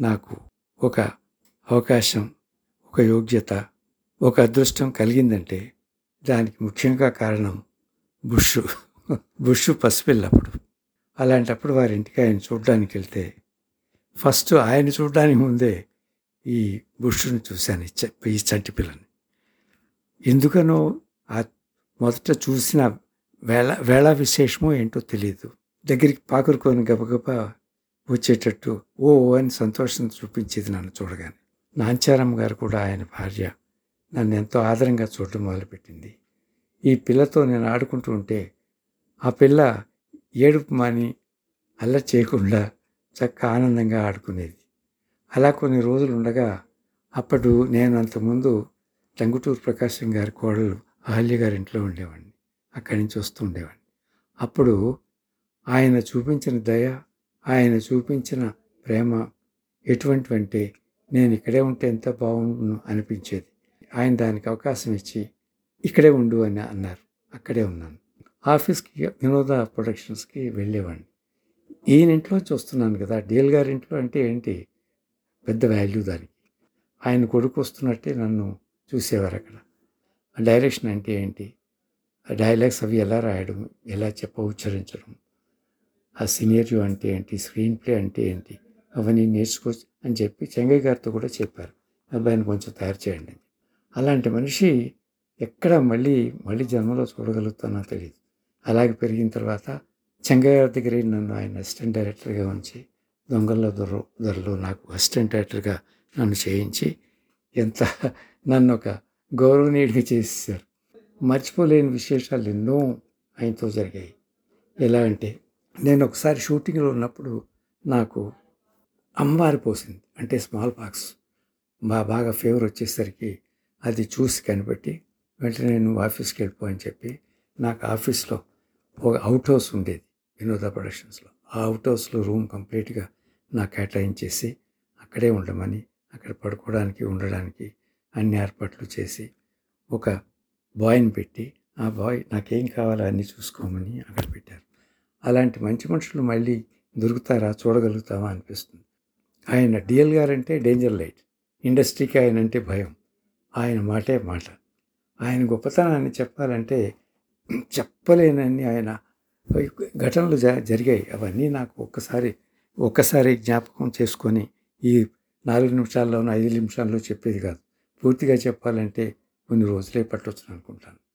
నాకు ఒక అవకాశం ఒక యోగ్యత ఒక అదృష్టం కలిగిందంటే దానికి ముఖ్యంగా కారణం బుష్. బుష్ పసిపిల్లప్పుడు అలాంటప్పుడు వారి ఇంటికి ఆయన చూడడానికి వెళ్తే ఫస్ట్ ఆయన చూడడానికి ముందే ఈ బుష్ను చూశాను ఈ చంటి పిల్లని. ఎందుకనో ఆ మొదట చూసిన వేళ వేళ విశేషమో ఏంటో తెలియదు దగ్గరికి పాకురుకొని గబగబ వచ్చేటట్టు ఓ ఓ అని సంతోషం చూపించేది నన్ను చూడగానే. నాంచారమ్మ గారు కూడా ఆయన భార్య నన్ను ఎంతో ఆదరంగా చూడటం మొదలుపెట్టింది. ఈ పిల్లతో నేను ఆడుకుంటూ ఉంటే ఆ పిల్ల ఏడుపు మాని అల్లరి చేయకుండా చక్క ఆనందంగా ఆడుకునేది. అలా కొన్ని రోజులు ఉండగా అప్పుడు నేను అంతకుముందు టంగుటూరు ప్రకాశం గారి కోడలు అహల్య గారి ఇంట్లో ఉండేవాడిని. అక్కడి నుంచి వస్తూ ఉండేవాడిని. అప్పుడు ఆయన చూపించిన దయ ఆయన చూపించిన ప్రేమ ఎటువంటివంటే నేను ఇక్కడే ఉంటే ఎంత బాగుండు అనిపించేది. ఆయన దానికి అవకాశం ఇచ్చి ఇక్కడే ఉండు అని అన్నారు. అక్కడే ఉన్నాను. ఆఫీస్కి వినోద ప్రొడక్షన్స్కి వెళ్ళేవాడిని. ఈయన ఇంట్లోంచి వస్తున్నాను కదా డీల్ గారి ఇంట్లో అంటే ఏంటి? పెద్ద వాల్యూ దానికి. ఆయన కొడుకు వస్తున్నట్టే నన్ను చూసేవారు అక్కడ. ఆ డైరెక్షన్ అంటే ఏంటి? ఆ డైలాగ్స్ అవి ఎలా రాయడం ఎలా చెప్ప ఉచ్చరించడం? ఆ సినేరియో అంటే ఏంటి? స్క్రీన్ ప్లే అంటే ఏంటి? అవన్నీ నేర్చుకోవచ్చు అని చెప్పి చెంగయ్య గారితో కూడా చెప్పారు. అబ్బాయిని కొంచెం తయారు చేయండి అలాంటి మనిషి ఎక్కడ మళ్ళీ మళ్ళీ జన్మలో చూడగలుగుతానో తెలియదు అలాగే పెరిగిన తర్వాత చెంగయ్య గారి దగ్గర నన్ను ఆయన అసిస్టెంట్ డైరెక్టర్గా ఉంచి దొంగల్లో దొర దొరలో నాకు అసిస్టెంట్ డైరెక్టర్గా నన్ను చేయించి ఎంత నన్ను ఒక గౌరవనీయుడిగా చేసేసారు మర్చిపోలేని విశేషాలు ఎన్నో ఆయనతో జరిగాయి. ఎలా అంటే నేను ఒకసారి షూటింగ్లో ఉన్నప్పుడు నాకు అమ్మవారి పోసింది. అంటే స్మాల్ పాక్స్. బా బాగా ఫీవర్ వచ్చేసరికి అది చూసి కనిపెట్టి వెంటనే నువ్వు ఆఫీస్కి వెళ్ళిపో అని చెప్పి నాకు ఆఫీస్లో ఒక అవుట్ హౌస్ ఉండేది వినోద ప్రొడక్షన్స్లో. ఆ అవుట్ హౌస్లో రూమ్ కంప్లీట్గా నాకు కేటాయించేసి అక్కడే ఉండమని అక్కడ పడుకోవడానికి ఉండడానికి అన్ని ఏర్పాట్లు చేసి ఒక బాయ్ని పెట్టి ఆ బాయ్ నాకేం కావాలో అన్నీ చూసుకోమని అక్కడ పెట్టారు. అలాంటి మంచి మనుషులు మళ్ళీ దొరుకుతారా చూడగలుగుతామా అనిపిస్తుంది. ఆయన డిఎల్ గారంటే డేంజర్ లైట్ ఇండస్ట్రీకి ఆయన అంటే భయం. ఆయన మాటే మాట. ఆయన గొప్పతనాన్ని చెప్పాలంటే చెప్పలేనన్ని ఆయన ఘటనలు జ జరిగాయి. అవన్నీ నాకు ఒక్కసారి ఒక్కసారి జ్ఞాపకం చేసుకొని ఈ నాలుగు నిమిషాల్లోనూ ఐదు నిమిషాల్లో చెప్పేది కాదు. పూర్తిగా చెప్పాలంటే కొన్ని రోజులే పట్టొచ్చు అనుకుంటాను.